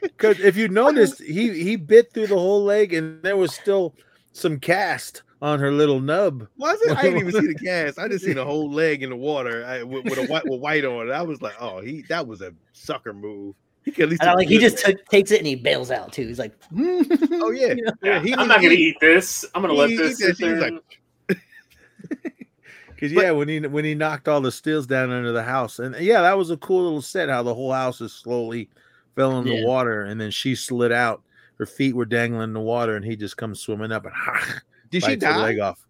[SPEAKER 5] Because [laughs] if you noticed, he he bit through the whole leg, and there was still some cast on her little nub.
[SPEAKER 7] Was it? I didn't even see the [laughs] cast. I just seen a whole leg in the water I, with, with a white with white on it. I was like, oh, he that was a sucker move. He could at least
[SPEAKER 6] And like he just took, takes it and he bails out too. He's like, [laughs]
[SPEAKER 7] Oh yeah,
[SPEAKER 6] You know?
[SPEAKER 7] yeah. He,
[SPEAKER 8] I'm not gonna eat this. I'm gonna let
[SPEAKER 7] he-
[SPEAKER 8] this
[SPEAKER 7] he
[SPEAKER 8] sit
[SPEAKER 7] said she was
[SPEAKER 8] there.
[SPEAKER 7] like- [laughs]
[SPEAKER 5] Because yeah, when he when he knocked all the steels down under the house, and yeah, that was a cool little set. How the whole house is slowly fell in the water, and then she slid out. Her feet were dangling in the water, and he just comes swimming up and [laughs]
[SPEAKER 7] Did she
[SPEAKER 5] bites her
[SPEAKER 7] die?
[SPEAKER 5] leg off.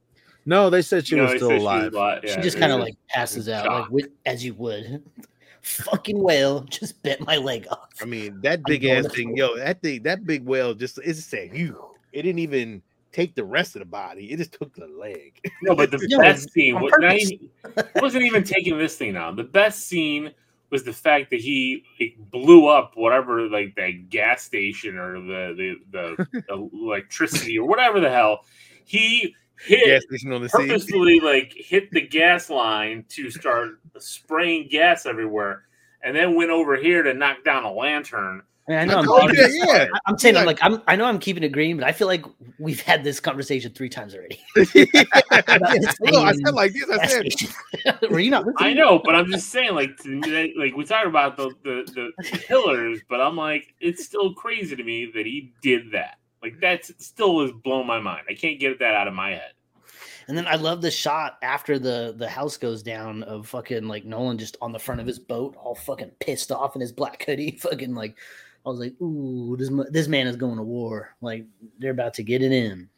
[SPEAKER 5] No, they said she
[SPEAKER 8] No,
[SPEAKER 5] was still
[SPEAKER 8] said she was
[SPEAKER 5] alive.
[SPEAKER 8] alive.
[SPEAKER 6] she just kind of like passes
[SPEAKER 8] was
[SPEAKER 6] out, like
[SPEAKER 8] shocked.
[SPEAKER 6] with, as you would. Fucking whale just bit my leg off.
[SPEAKER 7] I mean, that big ass thing, yo, that thing, that big whale just it's saying you. It didn't even take the rest of the body. It just took the leg.
[SPEAKER 8] No, but the [laughs]
[SPEAKER 6] No,
[SPEAKER 8] best scene was not
[SPEAKER 6] purpose.
[SPEAKER 8] even, wasn't even taking this thing down. The best scene was the fact that he like, blew up whatever like that gas station or the the, the [laughs] electricity or whatever the hell. He hit
[SPEAKER 7] Gas station on the sea.
[SPEAKER 8] purposefully like hit the gas line to start spraying gas everywhere, and then went over here to knock down a lantern.
[SPEAKER 6] I, mean, I know I'm, keeping
[SPEAKER 7] yeah,
[SPEAKER 6] it-
[SPEAKER 7] yeah.
[SPEAKER 6] I- I'm saying I'm
[SPEAKER 7] Like-
[SPEAKER 6] like I'm I know I'm keeping it green, but I feel like we've had this conversation three times already. [laughs] [laughs]
[SPEAKER 7] no, I said like this. I said
[SPEAKER 6] station. [laughs] Were you not?
[SPEAKER 8] I know, but I'm just saying, like, to me, like we talk about the, the the pillars, but I'm like, it's still crazy to me that he did that. Like, that's still is blowing my mind. I can't get that out of my head.
[SPEAKER 6] And then I love the shot after the the house goes down of fucking like Nolan just on the front of his boat, all fucking pissed off in his black hoodie. [laughs] Fucking like, I was like, ooh, this this man is going to war. Like they're about to get it in.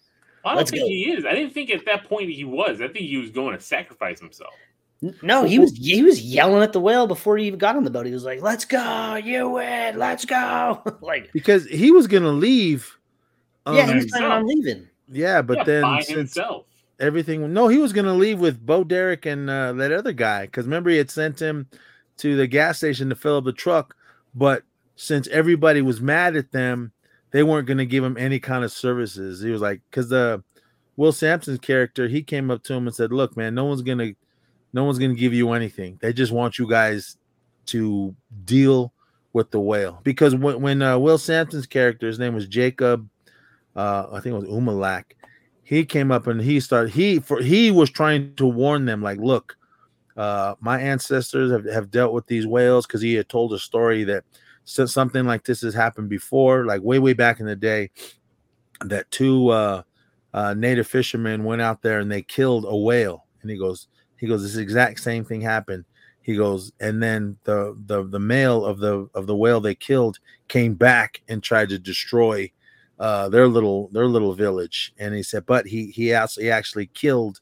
[SPEAKER 8] I don't
[SPEAKER 6] Let's
[SPEAKER 8] think
[SPEAKER 6] go.
[SPEAKER 8] he is. I didn't think at that point he was. I think he was going to sacrifice himself.
[SPEAKER 6] No, he was he was yelling at the whale before he even got on the boat. He was like, "Let's go, you win, let's go!" [laughs] like,
[SPEAKER 5] because he was gonna leave.
[SPEAKER 6] Yeah,
[SPEAKER 5] um,
[SPEAKER 6] he was planning on leaving.
[SPEAKER 5] yeah, but
[SPEAKER 8] yeah,
[SPEAKER 5] then
[SPEAKER 8] by
[SPEAKER 5] since
[SPEAKER 8] himself.
[SPEAKER 5] everything, no, he was gonna leave with Bo Derek and uh, that other guy. Because remember, he had sent him to the gas station to fill up the truck, but since everybody was mad at them, they weren't gonna give him any kind of services. He was like, because the Will Sampson's character, he came up to him and said, "Look, man, no one's gonna, no one's gonna give you anything. They just want you guys to deal with the whale." Because when when uh, Will Sampson's character, his name was Jacob, uh, I think it was Umilak, he came up and he started he for he was trying to warn them, like, look, uh, my ancestors have, have dealt with these whales because he had told a story that so- something like this has happened before, like way way back in the day, that two uh, uh, native fishermen went out there and they killed a whale. And he goes, he goes, this exact same thing happened. He goes, and then the the the male of the of the whale they killed came back and tried to destroy uh, their little their little village. And he said, but he he also he actually killed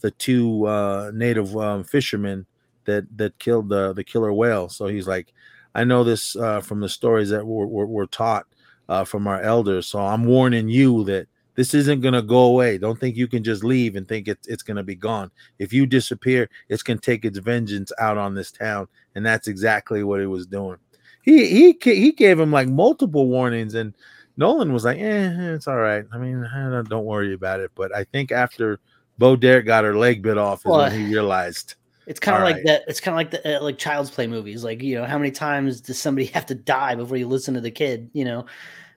[SPEAKER 5] the two uh, native um, fishermen that that killed the the killer whale. So he's like, I know this uh, from the stories that were, were, were taught uh, from our elders. So I'm warning you that this isn't going to go away. Don't think you can just leave and think it's, it's going to be gone. If you disappear, it's going to take its vengeance out on this town. And that's exactly what he was doing. He he he gave him like multiple warnings, and Nolan was like, "Eh, it's all right. I mean, I don't, don't worry about it." But I think after Bo Derek got her leg bit off, is
[SPEAKER 6] Well,
[SPEAKER 5] when he realized.
[SPEAKER 6] It's kind of like
[SPEAKER 5] right.
[SPEAKER 6] that. It's kind of like the uh, like Child's Play movies. Like you know, how many times does somebody [laughs] have to die before you listen to the kid? You know,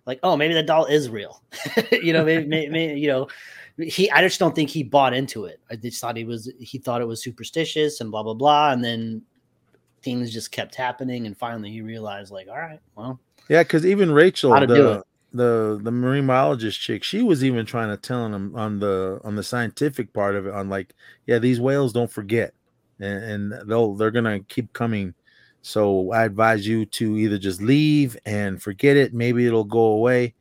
[SPEAKER 6] like oh maybe that doll is real. [laughs] you know, maybe, maybe, maybe you know. He, I just don't think he bought into it. I just thought he was, he thought it was superstitious and blah blah blah, and then things just kept happening, and finally he realized, like, all right, well,
[SPEAKER 5] Yeah, because even Rachel,
[SPEAKER 6] How to do
[SPEAKER 5] the. The the marine biologist chick, she was even trying to tell him on the on the scientific part of it, on like, yeah, these whales don't forget, and, and they'll they're gonna keep coming. So I advise you to either just leave and forget it. Maybe it'll go away.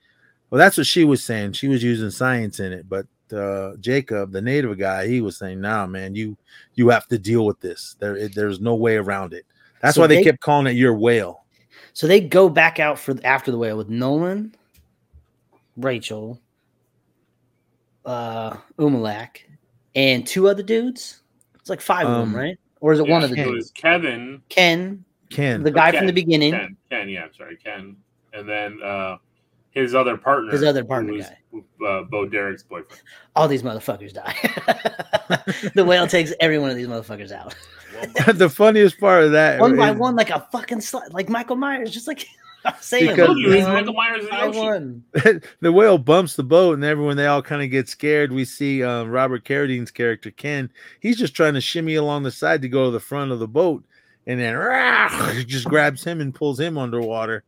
[SPEAKER 5] Well, that's what she was saying. She was using science in it, but uh, Jacob, the native guy, he was saying, "Nah, man, you you have to deal with this. There, it, there's no way around it." That's
[SPEAKER 6] So
[SPEAKER 5] why they,
[SPEAKER 6] they-
[SPEAKER 5] kept calling it your whale.
[SPEAKER 6] So they go back out for after the whale with Nolan, Rachel, uh, Umilak, and two other dudes. It's like five of
[SPEAKER 5] Um,
[SPEAKER 6] them, right? or is it one of the
[SPEAKER 8] It
[SPEAKER 6] dudes?
[SPEAKER 8] was Kevin.
[SPEAKER 6] Ken,
[SPEAKER 5] Ken.
[SPEAKER 6] the guy
[SPEAKER 8] Ken,
[SPEAKER 6] from the beginning.
[SPEAKER 8] Ken, Ken, yeah, I'm sorry, Ken, and then uh, his other partner,
[SPEAKER 6] His other partner
[SPEAKER 8] was,
[SPEAKER 6] guy.
[SPEAKER 8] uh, Bo Derek's boyfriend.
[SPEAKER 6] All these motherfuckers die. [laughs] the whale takes every one of these motherfuckers out, [laughs]
[SPEAKER 5] the funniest part of that
[SPEAKER 6] one by one, like a fucking slut, like Michael Myers, just like [laughs] saying,
[SPEAKER 5] Because-
[SPEAKER 8] Look, it Michael Myers in the
[SPEAKER 6] by
[SPEAKER 8] ocean. [laughs]
[SPEAKER 5] the whale bumps the boat and everyone they all kind of get scared. We see um, robert carradine's character ken. He's just trying to shimmy along the side to go to the front of the boat and then [laughs] rah, just grabs him and pulls him underwater.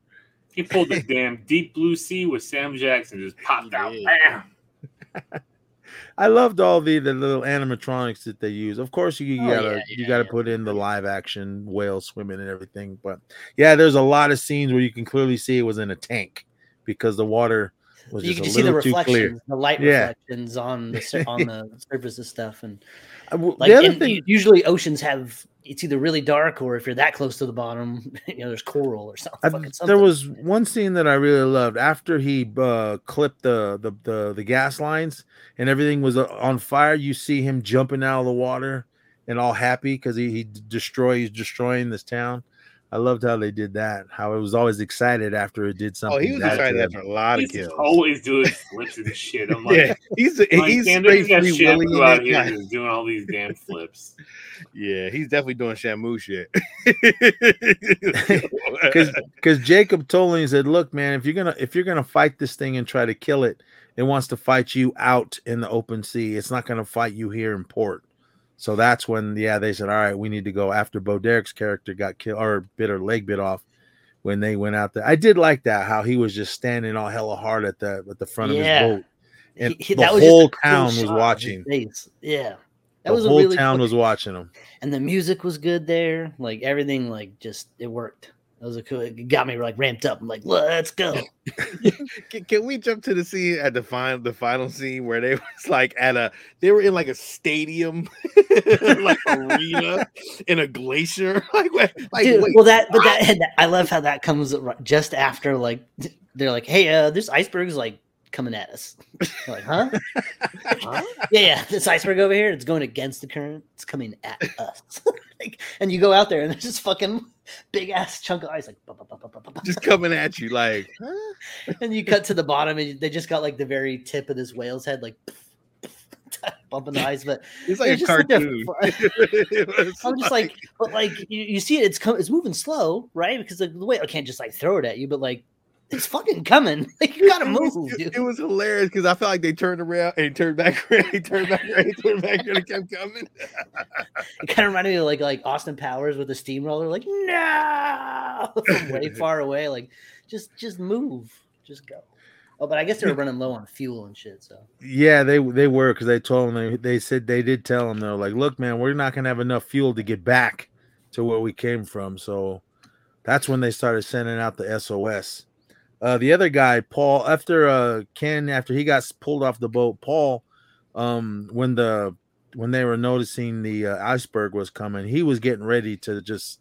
[SPEAKER 8] He pulled the damn Deep Blue Sea with Sam Jackson, just popped out. [laughs]
[SPEAKER 5] i loved all the the little animatronics that they use. Of course you, you
[SPEAKER 6] Oh,
[SPEAKER 5] gotta
[SPEAKER 6] yeah,
[SPEAKER 5] you
[SPEAKER 6] yeah,
[SPEAKER 5] gotta
[SPEAKER 6] yeah.
[SPEAKER 5] put in the live action whale swimming and everything but yeah there's a lot of scenes where you can clearly see it was in a tank because the water was
[SPEAKER 6] You
[SPEAKER 5] just
[SPEAKER 6] can see the
[SPEAKER 5] too clear.
[SPEAKER 6] reflections, the light reflections on the on [laughs] the surface of stuff, and
[SPEAKER 5] Uh,
[SPEAKER 6] like
[SPEAKER 5] the other
[SPEAKER 6] and
[SPEAKER 5] thing
[SPEAKER 6] usually oceans have it's either really dark or if you're that close to the bottom, [laughs] you know, there's coral or something.
[SPEAKER 5] I-
[SPEAKER 6] fucking
[SPEAKER 5] there was one scene that I really loved after he uh, clipped the, the the the gas lines and everything was uh, on fire. You see him jumping out of the water and all happy because he he destroys destroying this town. I loved how they did that. How it was always excited after it did something.
[SPEAKER 7] Oh, he was excited after a lot of
[SPEAKER 8] He's
[SPEAKER 7] kills.
[SPEAKER 8] always doing flips and shit. I'm [laughs] like,
[SPEAKER 7] yeah, he's
[SPEAKER 8] like,
[SPEAKER 7] he's
[SPEAKER 8] damn,
[SPEAKER 7] straight free
[SPEAKER 8] shit
[SPEAKER 7] willing
[SPEAKER 8] out here just doing all these damn flips.
[SPEAKER 7] Yeah, he's definitely doing Shamu shit. [laughs] [laughs]
[SPEAKER 5] because because Jacob told me he said, "Look, man, if you're gonna if you're gonna fight this thing and try to kill it, it wants to fight you out in the open sea. It's not gonna fight you here in port." So that's when, yeah, they said, "All right, we need to go." After Bo Derek's character got killed or bit her leg bit off, when they went out there, I did like that how he was just standing all hella hard at the at the front
[SPEAKER 6] Yeah.
[SPEAKER 5] of his boat, and
[SPEAKER 6] He- he-
[SPEAKER 5] the
[SPEAKER 6] was
[SPEAKER 5] whole
[SPEAKER 6] cool
[SPEAKER 5] town was
[SPEAKER 6] shot of his
[SPEAKER 5] watching.
[SPEAKER 6] Yeah, that
[SPEAKER 5] The
[SPEAKER 6] was
[SPEAKER 5] whole
[SPEAKER 6] really
[SPEAKER 5] town
[SPEAKER 6] cool-
[SPEAKER 5] was watching him.
[SPEAKER 6] and the music was good there. Like everything, like just it worked. That was a cool. It got me like ramped up. I'm like, let's go. [laughs]
[SPEAKER 7] can, can we jump to the scene at the final the final scene where they [laughs] was like at a they were in like a stadium [laughs] like arena in a glacier like like
[SPEAKER 6] Dude,
[SPEAKER 7] wait,
[SPEAKER 6] well, that but that, that- I love how that comes just after like they're like, hey, uh, this iceberg's like coming at us. Like, [laughs] huh? Huh? Yeah, yeah, this iceberg over here, it's going against the current. It's coming at us. [laughs] like, and you go out there and there's this fucking big ass chunk of ice, like, bu- bu- bu-
[SPEAKER 7] just coming at you like [laughs] huh?
[SPEAKER 6] and you cut to the bottom and they just got like the very tip of this whale's head, like bumping the ice. But
[SPEAKER 7] it's like a
[SPEAKER 6] just such a
[SPEAKER 7] cartoon
[SPEAKER 6] fu-
[SPEAKER 7] It was
[SPEAKER 6] I'm just like, but like you, you see it, it's co- it's moving slow, right? Because the, the whale can't just like throw it at you, but like it's fucking coming. [laughs] Like you gotta move,
[SPEAKER 7] it, it was hilarious because I felt like they turned around and [laughs] turned back around, turned back around, turned back around, and kept coming.
[SPEAKER 6] It kind of reminded me of like like Austin Powers with the steamroller, like no, [laughs] from way far away. Like just just move, just go. Oh, but I guess they were running low on fuel and shit. So
[SPEAKER 5] Yeah, they they were because they told them they, they said they did tell them they're like, look, man, we're not gonna have enough fuel to get back to where we came from. So that's when they started sending out the SOS. Uh, the other guy, Paul, after uh Ken, after he got pulled off the boat, Paul, um, when the when they were noticing the uh, iceberg was coming, he was getting ready to just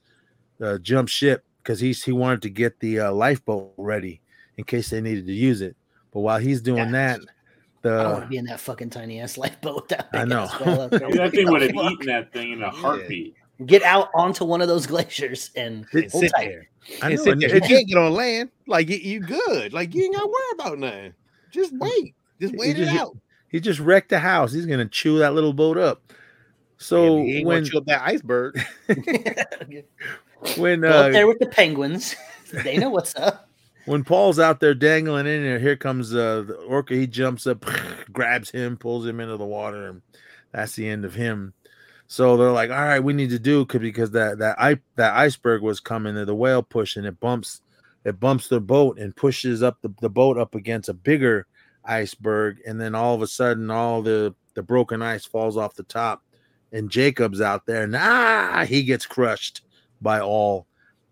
[SPEAKER 5] uh, jump ship because he's he wanted to get the uh, lifeboat ready in case they needed to use it. But while he's doing that,
[SPEAKER 6] I don't want
[SPEAKER 5] the
[SPEAKER 6] to be in that fucking tiny ass [laughs] lifeboat. That
[SPEAKER 5] I know.
[SPEAKER 6] ass whale up there.
[SPEAKER 8] Dude, that thing would have eaten that thing in a heartbeat.
[SPEAKER 6] Get out onto one of those [laughs] glaciers and
[SPEAKER 7] And
[SPEAKER 6] hold
[SPEAKER 7] sit
[SPEAKER 6] tight.
[SPEAKER 7] there.
[SPEAKER 5] I know,
[SPEAKER 7] sit
[SPEAKER 5] and
[SPEAKER 7] there.
[SPEAKER 5] it
[SPEAKER 7] You can't [laughs] get on land. Like you, you good. Like you ain't gotta worry about nothing. Just wait. Just
[SPEAKER 5] You
[SPEAKER 7] wait it
[SPEAKER 5] just-
[SPEAKER 7] out.
[SPEAKER 5] he just wrecked the house. He's gonna chew that little boat up. So
[SPEAKER 7] Yeah, but he ain't
[SPEAKER 5] when
[SPEAKER 7] gonna chew up that iceberg. [laughs]
[SPEAKER 5] when
[SPEAKER 6] Go up
[SPEAKER 5] uh,
[SPEAKER 6] there with the penguins. They know what's up.
[SPEAKER 5] when Paul's out there dangling in there, here comes uh, the orca. He jumps up, grabs him, pulls him into the water, and that's the end of him. So they're like, "All right, we need to do because that that I, that iceberg was coming, and the whale pushing it bumps it bumps the boat and pushes up the, the boat up against a bigger iceberg, and then all of a sudden, all the the broken ice falls off the top, and Jacob's out there, and ah, he gets crushed by all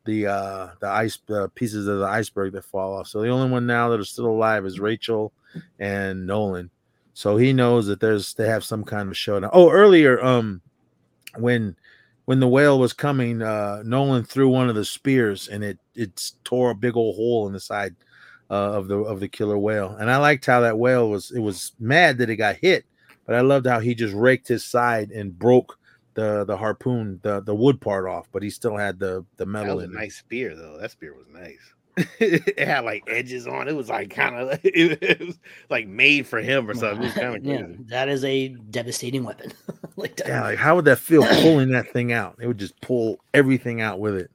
[SPEAKER 5] the uh the ice pieces of the iceberg that fall off. So the only one now that are still alive is Rachel and Nolan. So he knows that there's they have some kind of showdown. Oh, earlier, um, when when the whale was coming, uh, Nolan threw one of the spears and it it tore a big old hole in the side uh, of the of the killer whale. And I liked how that whale was it was mad that it got hit, but I loved how he just raked his side and broke the the harpoon, the the wood part off, but he still had the the metal.
[SPEAKER 7] That was a
[SPEAKER 5] it.
[SPEAKER 7] nice spear though. That spear was nice. [laughs] it had like edges on it. It was like kind of [laughs] it was like made for him or something. It was kind of
[SPEAKER 6] yeah,
[SPEAKER 7] crazy.
[SPEAKER 6] that is a devastating weapon. [laughs] like that.
[SPEAKER 5] Yeah, like how would that feel [clears throat] pulling that thing out? It would just pull everything out with it.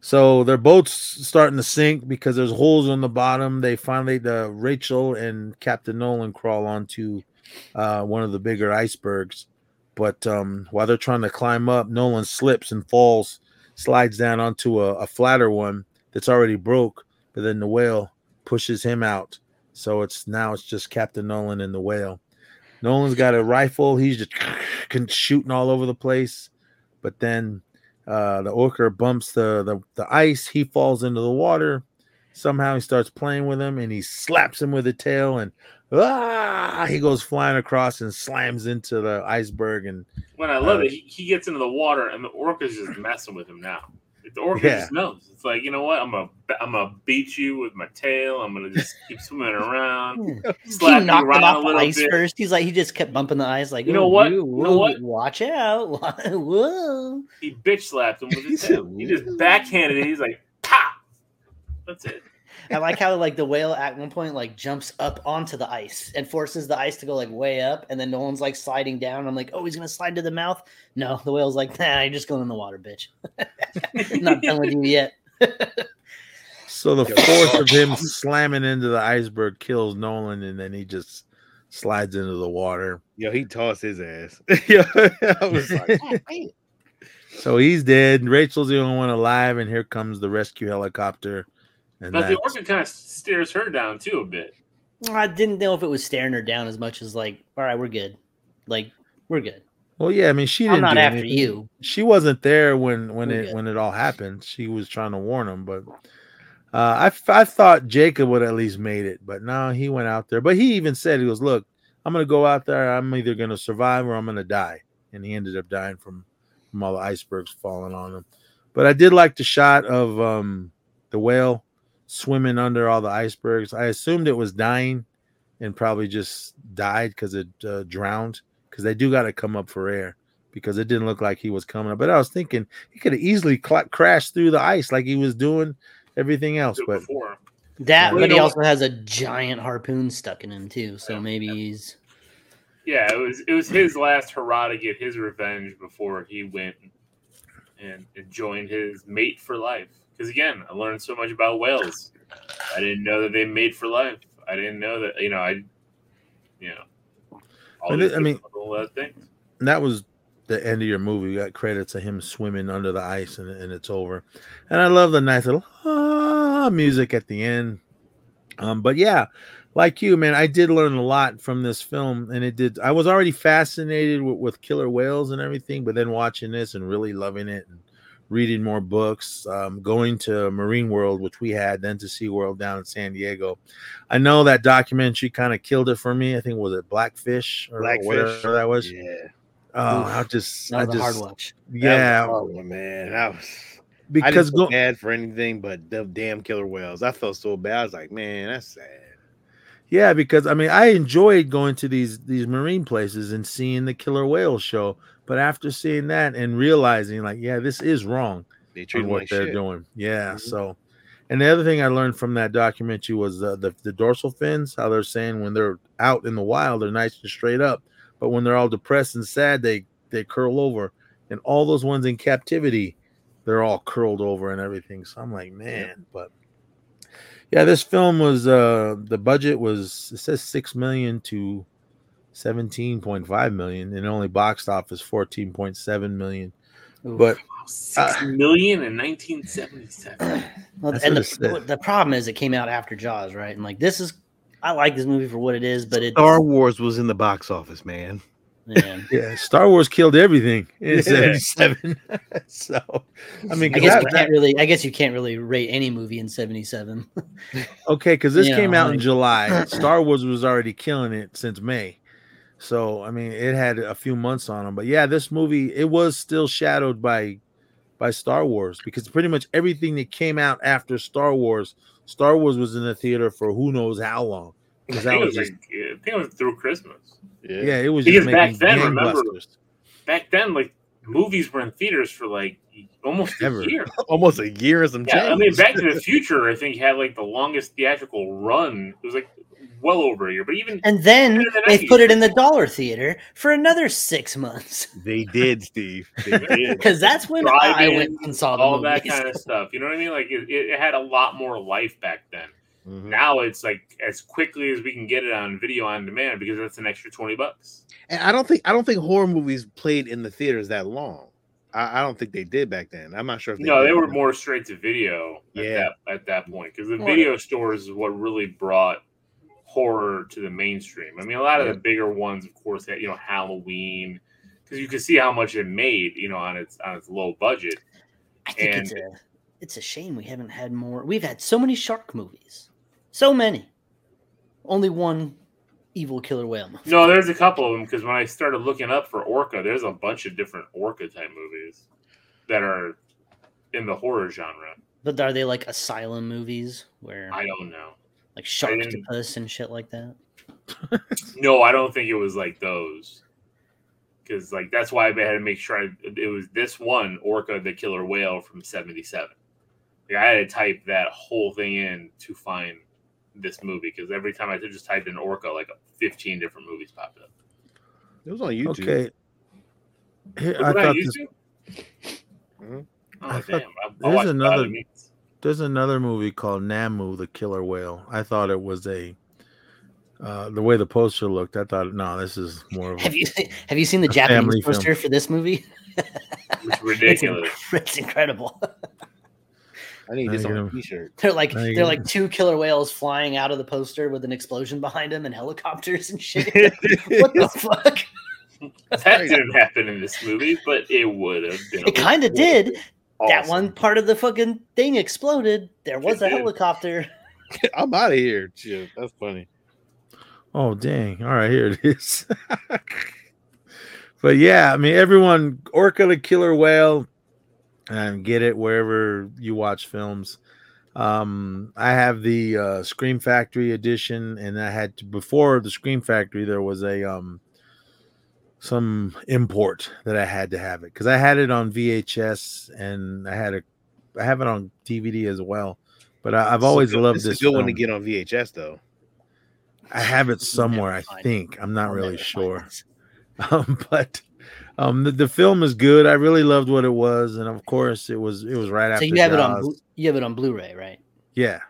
[SPEAKER 5] So their boat's starting to sink because there's holes on the bottom. They finally, the Rachel and Captain Nolan crawl onto uh, one of the bigger icebergs. But um, while they're trying to climb up, Nolan slips and falls, slides down onto a, a flatter one that's already broke. But then the whale pushes him out. So it's now it's just Captain Nolan and the whale. Nolan's got a rifle. He's just [clears throat] shooting all over the place. But then uh, the orca bumps the, the the ice. He falls into the water. Somehow he starts playing with him, and he slaps him with a tail, and ah, he goes flying across and slams into the iceberg. And
[SPEAKER 8] When I love
[SPEAKER 5] Uh,
[SPEAKER 8] it, he, he gets into the water and the orca's just messing with him now. The orca
[SPEAKER 5] Yeah.
[SPEAKER 8] just knows. It's like you know what? I'm gonna I'm gonna beat you with my tail. I'm gonna just keep swimming around, hmm.
[SPEAKER 6] he
[SPEAKER 8] slap you
[SPEAKER 6] knocked him
[SPEAKER 8] around a
[SPEAKER 6] off the
[SPEAKER 8] little
[SPEAKER 6] ice
[SPEAKER 8] bit.
[SPEAKER 6] first. He's like, he just kept bumping the ice, like,
[SPEAKER 8] You know
[SPEAKER 6] "Oh,
[SPEAKER 8] what?
[SPEAKER 6] you-
[SPEAKER 8] You know what?
[SPEAKER 6] Watch out! [laughs] Whoa!
[SPEAKER 8] He bitch slapped him with his [laughs] tail. He just backhanded it. He's like, pop. That's it.
[SPEAKER 6] I like how like the whale at one point like jumps up onto the ice and forces the ice to go like way up, and then Nolan's like sliding down. I'm like, oh, he's gonna slide to the mouth. No, the whale's like, nah, you're just going in the water, bitch. [laughs] Not done with you yet. [laughs]
[SPEAKER 5] so the force of him slamming into the iceberg kills Nolan, and then he just slides into the water.
[SPEAKER 7] Yo, he tossed his ass. [laughs] Yo, I was like, oh,
[SPEAKER 5] So he's dead. Rachel's the only one alive, and here comes the rescue helicopter. And
[SPEAKER 8] But the
[SPEAKER 5] that's-
[SPEAKER 8] orca kind of stares her down too a bit.
[SPEAKER 6] I didn't know if it was staring her down as much as like, all right, we're good. Like, we're good.
[SPEAKER 5] well, yeah, I mean, she didn't.
[SPEAKER 6] I'm
[SPEAKER 5] didn't do
[SPEAKER 6] after
[SPEAKER 5] anything.
[SPEAKER 6] you.
[SPEAKER 5] She wasn't there when when
[SPEAKER 6] We're
[SPEAKER 5] it
[SPEAKER 6] good.
[SPEAKER 5] when it all happened. She was trying to warn him, but uh, I f- I thought Jacob would at least made it, but no, he went out there. But he even said he goes, "Look, I'm gonna go out there. I'm either gonna survive or I'm gonna die." And he ended up dying from from all the icebergs falling on him. But I did like the shot of um, the whale swimming under all the icebergs. I assumed it was dying and probably just died because it uh, drowned because they do got to come up for air because it didn't look like he was coming up. But I was thinking he could have easily cl- crashed through the ice like he was doing everything else. But
[SPEAKER 8] before.
[SPEAKER 6] That,
[SPEAKER 8] Well,
[SPEAKER 6] but he also has a giant harpoon stuck in him too. So maybe he's
[SPEAKER 8] Yeah, it was it was his last hurrah to get his revenge before he went and, and joined his mate for life. Because again, I learned so much about whales. I didn't know that they made for life. I didn't know that you know I, you know, all
[SPEAKER 5] I mean-
[SPEAKER 8] things.
[SPEAKER 5] And that was the end of your movie. You got credits of him swimming under the ice and, and it's over. And I love the nice little ah, music at the end. Um, but yeah, like you, man, I did learn a lot from this film, and it did. I was already fascinated with, with killer whales and everything, but then watching this and really loving it and reading more books, um, going to Marine World, which we had, then to SeaWorld down in San Diego. I know that documentary kind of killed it for me. I think was it Blackfish or
[SPEAKER 7] Blackfish.
[SPEAKER 5] whatever that was.
[SPEAKER 7] yeah,
[SPEAKER 5] Oh,
[SPEAKER 6] Oof.
[SPEAKER 5] I just,
[SPEAKER 6] that
[SPEAKER 5] I
[SPEAKER 6] a hard
[SPEAKER 5] just,
[SPEAKER 6] watch.
[SPEAKER 5] Yeah,
[SPEAKER 7] was hard one, man. That was I
[SPEAKER 5] because
[SPEAKER 7] didn't feel
[SPEAKER 5] go,
[SPEAKER 7] bad for anything but the damn killer whales. I felt so bad. I was like, man, that's sad.
[SPEAKER 5] yeah, because I mean, I enjoyed going to these these marine places and seeing the killer whale show, but after seeing that and realizing, like, yeah, this is wrong
[SPEAKER 7] They treat
[SPEAKER 5] what
[SPEAKER 7] like
[SPEAKER 5] they're
[SPEAKER 7] shit.
[SPEAKER 5] doing. Yeah,
[SPEAKER 7] Mhm.
[SPEAKER 5] so. And the other thing I learned from that documentary was uh, the the dorsal fins. How they're saying when they're out in the wild, they're nice and straight up, but when they're all depressed and sad, they they curl over. And all those ones in captivity, they're all curled over and everything. So I'm like, man, but yeah, this film was uh the budget was it says six million to seventeen point five million, and only boxed office fourteen point seven million.
[SPEAKER 6] Oof.
[SPEAKER 5] But
[SPEAKER 8] Wow, six uh, million in 1977. [clears throat]
[SPEAKER 6] Well, and the, the problem is it came out after Jaws, right? And like this is, I like this movie for what it is, but it's
[SPEAKER 7] Star Wars was in the box office, man.
[SPEAKER 6] man. [laughs]
[SPEAKER 5] Yeah, Star Wars killed everything in
[SPEAKER 7] Yeah.
[SPEAKER 5] '77. [laughs] so, I mean,
[SPEAKER 6] I
[SPEAKER 5] 'cause
[SPEAKER 6] guess
[SPEAKER 5] that-
[SPEAKER 6] you can't really. I guess you can't really rate any movie in '77.
[SPEAKER 5] okay, because this [laughs]
[SPEAKER 6] you
[SPEAKER 5] came
[SPEAKER 6] know,
[SPEAKER 5] out in July. Star Wars was already killing it since May. So, I mean, it had a few months on them. But yeah, this movie it was still shadowed by by Star Wars because pretty much everything that came out after Star Wars, Star Wars was in the theater for who knows how long.
[SPEAKER 8] I
[SPEAKER 5] Because
[SPEAKER 8] think,
[SPEAKER 5] that
[SPEAKER 8] it
[SPEAKER 5] was
[SPEAKER 8] was
[SPEAKER 5] just
[SPEAKER 8] like, I think it was through Christmas.
[SPEAKER 5] yeah, yeah it was
[SPEAKER 8] Because
[SPEAKER 5] just
[SPEAKER 8] back
[SPEAKER 5] making
[SPEAKER 8] then, remember-
[SPEAKER 5] gangbusters.
[SPEAKER 8] back then, like movies were in theaters for like almost a year. [laughs]
[SPEAKER 7] Almost a year and some
[SPEAKER 8] Yeah, I mean. Back to the Future, I think had like the longest theatrical run. It was like well over a year, but even
[SPEAKER 6] And then
[SPEAKER 8] Better
[SPEAKER 6] they put it in the dollar theater for another six months.
[SPEAKER 7] They did, [laughs] Steve. They did.
[SPEAKER 6] Because that's when I went and saw the
[SPEAKER 8] all that kind of stuff. You know what I mean? Like it, it had a lot more life back then.
[SPEAKER 7] Mhm.
[SPEAKER 8] Now it's like as quickly as we can get it on video on demand because that's an extra twenty bucks.
[SPEAKER 7] And I don't think I don't think horror movies played in the theaters that long. I, I don't think they did back then. I'm not sure if they
[SPEAKER 8] no,
[SPEAKER 7] did
[SPEAKER 8] they were more straight to video at
[SPEAKER 7] Yeah.
[SPEAKER 8] that at that point because the
[SPEAKER 6] Well-
[SPEAKER 8] video stores is what really brought horror to the mainstream. I mean, a lot of the bigger ones, of course, had you know Halloween because you can see how much it made, you know, on its on its low budget.
[SPEAKER 6] I think it's a it's a shame we haven't had more. We've had so many shark movies, so many. Only one evil killer whale movie.
[SPEAKER 8] No, there's a couple of them because when I started looking up for Orca, there's a bunch of different Orca type movies that are in the horror genre.
[SPEAKER 6] But are they like asylum movies where
[SPEAKER 8] I don't know.
[SPEAKER 6] Like
[SPEAKER 8] didn't-
[SPEAKER 6] Sharktopus and shit like that?
[SPEAKER 8] No, I don't think it was like those. Because like that's why I had to make sure I, it was this one Orca the killer whale from '77. Like, I had to type that whole thing in to find this movie because every time I just typed in Orca, like 15 different movies popped up.
[SPEAKER 7] It was on YouTube.
[SPEAKER 5] Okay. Here,
[SPEAKER 8] Was
[SPEAKER 5] I
[SPEAKER 8] it on
[SPEAKER 5] thought this,
[SPEAKER 8] YouTube?
[SPEAKER 7] Mhm.
[SPEAKER 8] Oh,
[SPEAKER 5] I thought-
[SPEAKER 8] damn. I- I
[SPEAKER 5] there's another-
[SPEAKER 8] Body Meats.
[SPEAKER 5] There's another movie called Namu, the killer whale. I thought it was a uh, the way the poster looked. I thought, no, this is more of a
[SPEAKER 6] Have you have you seen the Japanese
[SPEAKER 5] family film.
[SPEAKER 6] poster for this movie?
[SPEAKER 8] It's [laughs] ridiculous.
[SPEAKER 6] It's incredible. [laughs]
[SPEAKER 7] I need this on a
[SPEAKER 5] gonna-
[SPEAKER 7] t-shirt. [laughs]
[SPEAKER 6] They're like they're
[SPEAKER 5] get-
[SPEAKER 6] like two killer whales flying out of the poster with an explosion behind them and helicopters and shit. what the fuck?
[SPEAKER 8] that didn't happen in this movie, but it would have been.
[SPEAKER 6] It kind of did. That one part of the fucking thing exploded. There was
[SPEAKER 8] It
[SPEAKER 6] a
[SPEAKER 8] did.
[SPEAKER 6] helicopter. [laughs] [laughs]
[SPEAKER 7] I'm out of here. Shit, that's funny.
[SPEAKER 5] Oh dang! All right, here it is. [laughs] but yeah, I mean, everyone, Orca the killer whale, and get it wherever you watch films. Um, I have the uh, Scream Factory edition, and I had to before the Scream Factory. There was a um some import that I had to have it because I had it on VHS and I had a I have it on DVD as well. But I, I've always
[SPEAKER 7] good-
[SPEAKER 5] loved this.
[SPEAKER 7] a good one to get on VHS though.
[SPEAKER 5] I have it somewhere. I
[SPEAKER 6] find it.
[SPEAKER 5] think I'm not
[SPEAKER 6] I'll
[SPEAKER 5] really sure. [laughs] Um, but um, the, the film is good. I really loved what it was, and of course, it was it was right
[SPEAKER 6] So
[SPEAKER 5] after.
[SPEAKER 6] you have it on you have it on Blu-ray, right?
[SPEAKER 5] yeah.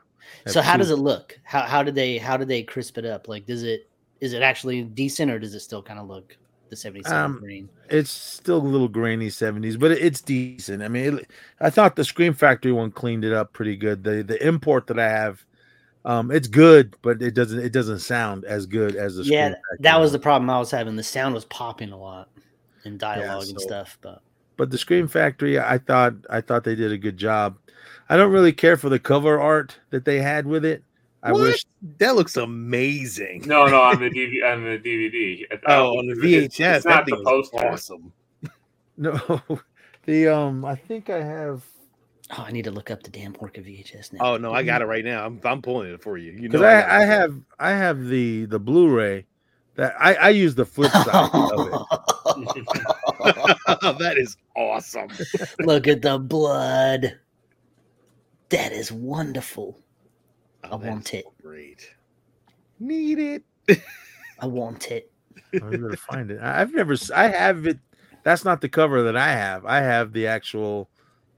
[SPEAKER 6] So how does it look? How how did they how did they crisp it up? Like does it is it actually decent or does it still kind of look the 77
[SPEAKER 5] Um,
[SPEAKER 6] green?
[SPEAKER 5] It's still a little grainy '70s, but it's decent. I mean, it, I thought the Scream Factory one cleaned it up pretty good. The the import that I have, um, it's good, but it doesn't it doesn't sound as good as the
[SPEAKER 6] Yeah,
[SPEAKER 5] Factory
[SPEAKER 6] that was
[SPEAKER 5] one.
[SPEAKER 6] the problem I was having. The sound was popping a lot in dialogue and
[SPEAKER 5] so-
[SPEAKER 6] stuff, but
[SPEAKER 5] but the Scream Factory, I thought I thought they did a good job. I don't really care for the cover art that they had with it. I
[SPEAKER 7] What?
[SPEAKER 5] wish
[SPEAKER 7] That looks amazing.
[SPEAKER 8] No, no, on the DVD. On the DVD.
[SPEAKER 7] Oh, on the VHS,
[SPEAKER 8] It's, not
[SPEAKER 7] that
[SPEAKER 8] the
[SPEAKER 7] thing
[SPEAKER 8] poster.
[SPEAKER 7] awesome.
[SPEAKER 5] no. [laughs] The um, I think I have
[SPEAKER 6] oh, I need to look up the damn Orca VHS now.
[SPEAKER 7] Oh no, I got it right now. I'm I'm pulling it for you. You know, got
[SPEAKER 5] I, I have I have the the Blu-ray that I I use the flip side of it. [laughs] [laughs]
[SPEAKER 7] that is awesome.
[SPEAKER 6] Look at the blood. That is wonderful. Oh, I
[SPEAKER 7] Oh, that
[SPEAKER 6] want it.
[SPEAKER 7] Great. Need it. [laughs]
[SPEAKER 6] I want it.
[SPEAKER 5] I'm gonna find it. I- I've never. s- I have it. That's not the cover that I have. I have the actual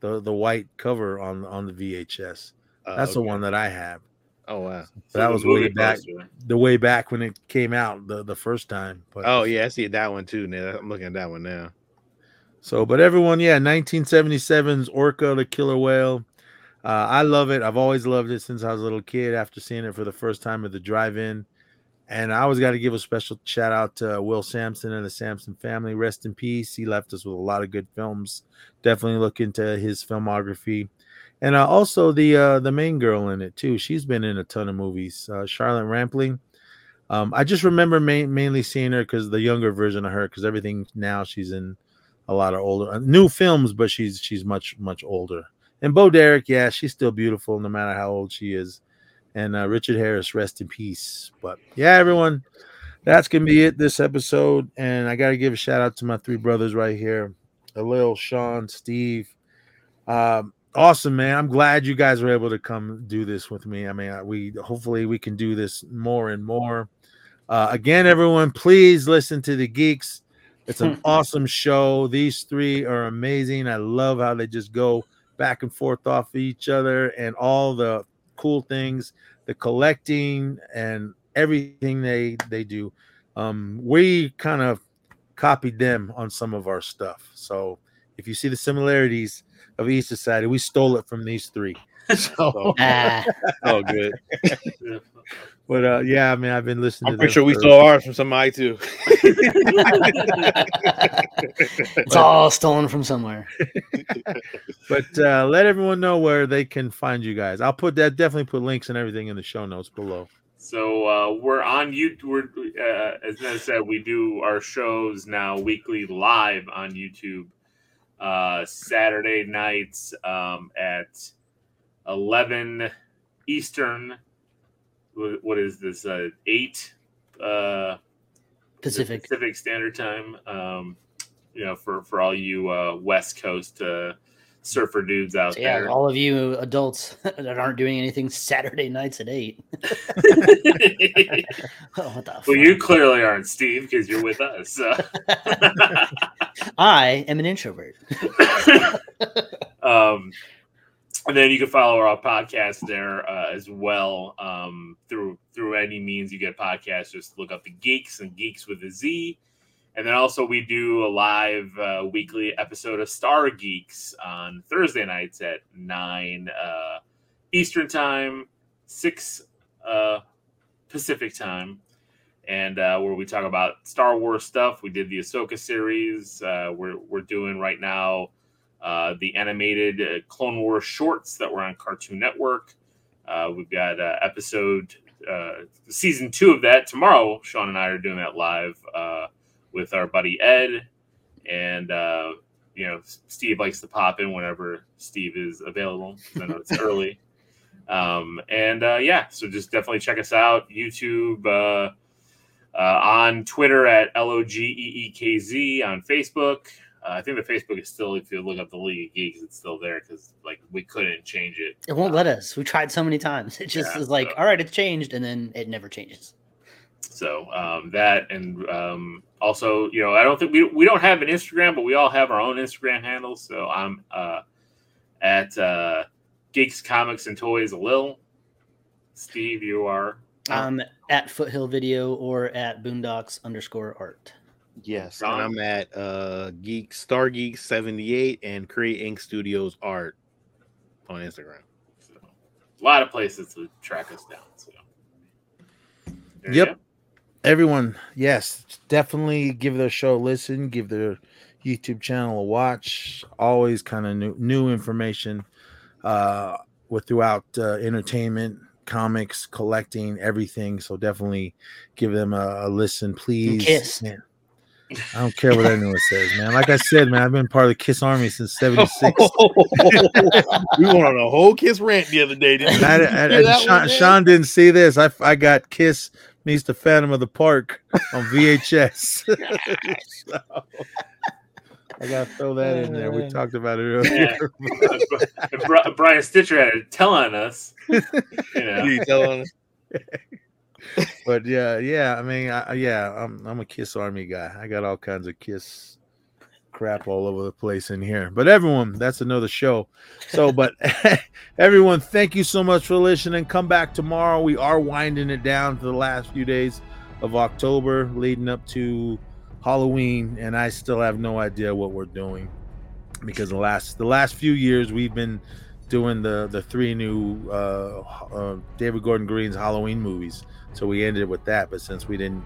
[SPEAKER 5] the the white cover on on the VHS.
[SPEAKER 7] Oh,
[SPEAKER 5] That's the one that I have.
[SPEAKER 7] Oh wow.
[SPEAKER 8] So
[SPEAKER 5] That
[SPEAKER 8] the
[SPEAKER 5] was way
[SPEAKER 8] movie
[SPEAKER 5] back.
[SPEAKER 8] poster.
[SPEAKER 5] The way back when it came out the the first time. But
[SPEAKER 7] Oh yeah, I see that one too. Now I'm looking at that one now.
[SPEAKER 5] So, but everyone, yeah, 1977's Orca the Killer Whale. Uh, I love it. I've always loved it since I was a little kid after seeing it for the first time at the drive in. And I always got to give a special shout out to Will Sampson and the Sampson family. Rest in peace. He left us with a lot of good films. Definitely look into his filmography. And uh, also the uh, the main girl in it too. She's been in a ton of movies. Uh, Charlotte Rampling. Um, I just remember main, mainly seeing her because the younger version of her, because everything now she's in a lot of older uh, new films, but she's she's much much older. And Bo Derek, yeah, she's still beautiful no matter how old she is. And uh, Richard Harris, rest in peace. But yeah, everyone, that's gonna be it this episode. And I gotta give a shout out to my three brothers right here, Alil, Sean, Steve. Um, awesome, man. I'm glad you guys were able to come do this with me. I mean, we hopefully we can do this more and more. Uh, again, everyone, please listen to the Geekz. It's an [laughs] awesome show. These three are amazing. I love how they just go back and forth off of each other and all the cool things, the collecting and everything they they do. Um, we kind of copied them on some of our stuff. So if you see the similarities of each society, we stole it from these three. [laughs] So, [laughs]
[SPEAKER 6] Ah,
[SPEAKER 7] Oh, good. [laughs]
[SPEAKER 5] but uh, yeah, I mean, I've been listening.
[SPEAKER 7] I'm
[SPEAKER 5] to
[SPEAKER 7] pretty sure we
[SPEAKER 5] for-
[SPEAKER 7] stole ours from somebody too.
[SPEAKER 6] it's all stolen from somewhere.
[SPEAKER 5] But uh, let everyone know where they can find you guys. I'll put that definitely put links and everything in the show notes below.
[SPEAKER 8] So uh, we're on YouTube. We're, uh, as Nez said, we do our shows now weekly live on YouTube. Uh, Saturday nights um, at eleven Eastern. What is this? Uh, eight uh,
[SPEAKER 6] Pacific.
[SPEAKER 8] Pacific Standard Time. Um, you know, for for all you uh, West Coast uh, surfer dudes out
[SPEAKER 6] So yeah,
[SPEAKER 8] there.
[SPEAKER 6] all of you adults [laughs] that aren't doing anything Saturday nights at eight. [laughs] [laughs] Oh, what the
[SPEAKER 8] well,
[SPEAKER 6] fuck?
[SPEAKER 8] you clearly aren't, Steve, because you're with us. so.
[SPEAKER 6] I am an introvert.
[SPEAKER 8] um, and then you can follow our podcast there uh, as well um, through through any means you get podcasts. Just look up the Geekz and Geekz with a Z. And then also we do a live uh, weekly episode of Star Geeks on Thursday nights at nine uh, Eastern time, six uh, Pacific time, and uh, where we talk about Star Wars stuff. We did the Ahsoka series. Uh, we're we're doing right now uh, the animated uh, Clone Wars shorts that were on Cartoon Network. Uh, we've got uh, episode uh, season two of that tomorrow. Sean and I are doing that live uh, with our buddy Ed, and uh, you know Steve likes to pop in whenever Steve is available. I know it's [laughs] early. Um, and uh, yeah, so just definitely check us out. YouTube, uh, uh, on Twitter at L O G E E K Z, on Facebook. Uh, I think the Facebook is still, if you look up the League of Geekz, it's still there because like we couldn't change it.
[SPEAKER 6] It won't let us. We tried so many times. [laughs] It just
[SPEAKER 8] Yeah,
[SPEAKER 6] is like,
[SPEAKER 8] so-
[SPEAKER 6] all right, it's changed, and then it never changes.
[SPEAKER 8] So um, that and um, also, you know, I don't think we we don't have an Instagram, but we all have our own Instagram handles. So I'm uh, at uh, Geeks Comics and Toys Lil. Steve, you are.
[SPEAKER 6] Um, at Foothill Video or at Boondocks underscore Art.
[SPEAKER 7] Yes,
[SPEAKER 8] Ron?
[SPEAKER 7] and I'm at uh Geek Star Geek 78 and Create Ink Studios Art on Instagram.
[SPEAKER 8] So, a lot of places to track us down. So. There
[SPEAKER 5] Yep. Everyone, yes, definitely give their show a listen, give their YouTube channel a watch. Always kind of new new information uh with throughout uh, entertainment, comics, collecting, everything. So definitely give them a, a listen, please.
[SPEAKER 6] Kiss.
[SPEAKER 5] Man, I don't care what anyone says, man. Like I said, man, I've been part of the Kiss Army since '76.
[SPEAKER 7] we went on a whole kiss rant the other day. Didn't?
[SPEAKER 5] I, I-
[SPEAKER 7] Hear
[SPEAKER 5] I- Sean. Sean didn't see this. I, I got Kiss meets the Phantom of the Park on VHS. So, I gotta throw that in there. We talked about it earlier.
[SPEAKER 8] Bri- Brian Stitcher had to tell on us. You know.
[SPEAKER 7] You telling us? [laughs]
[SPEAKER 5] but yeah, yeah. I mean, I, yeah, I'm I'm a Kiss Army guy. I got all kinds of Kiss crap all over the place in here. But everyone, that's another show. So, but [laughs] everyone, thank you so much for listening. Come back tomorrow. We are winding it down to the last few days of October, leading up to Halloween, and I still have no idea what we're doing because the last the last few years we've been doing the the three new uh, uh David Gordon Green's Halloween movies. So we ended with that, but since we didn't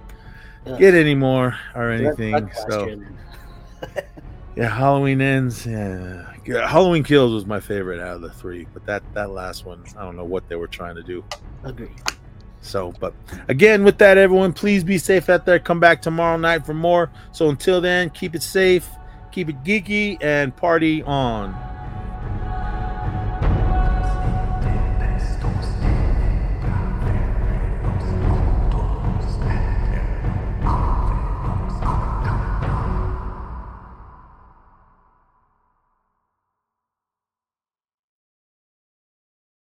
[SPEAKER 5] get any more or anything, so [laughs] yeah, Halloween ends. Yeah. Yeah, Halloween Kills was my favorite out of the three, but that that last one, I don't know what they were trying to do.
[SPEAKER 6] Agree.
[SPEAKER 5] So, but again, with that, everyone, please be safe out there. Come back tomorrow night for more. So until then, keep it safe, keep it geeky, and party on.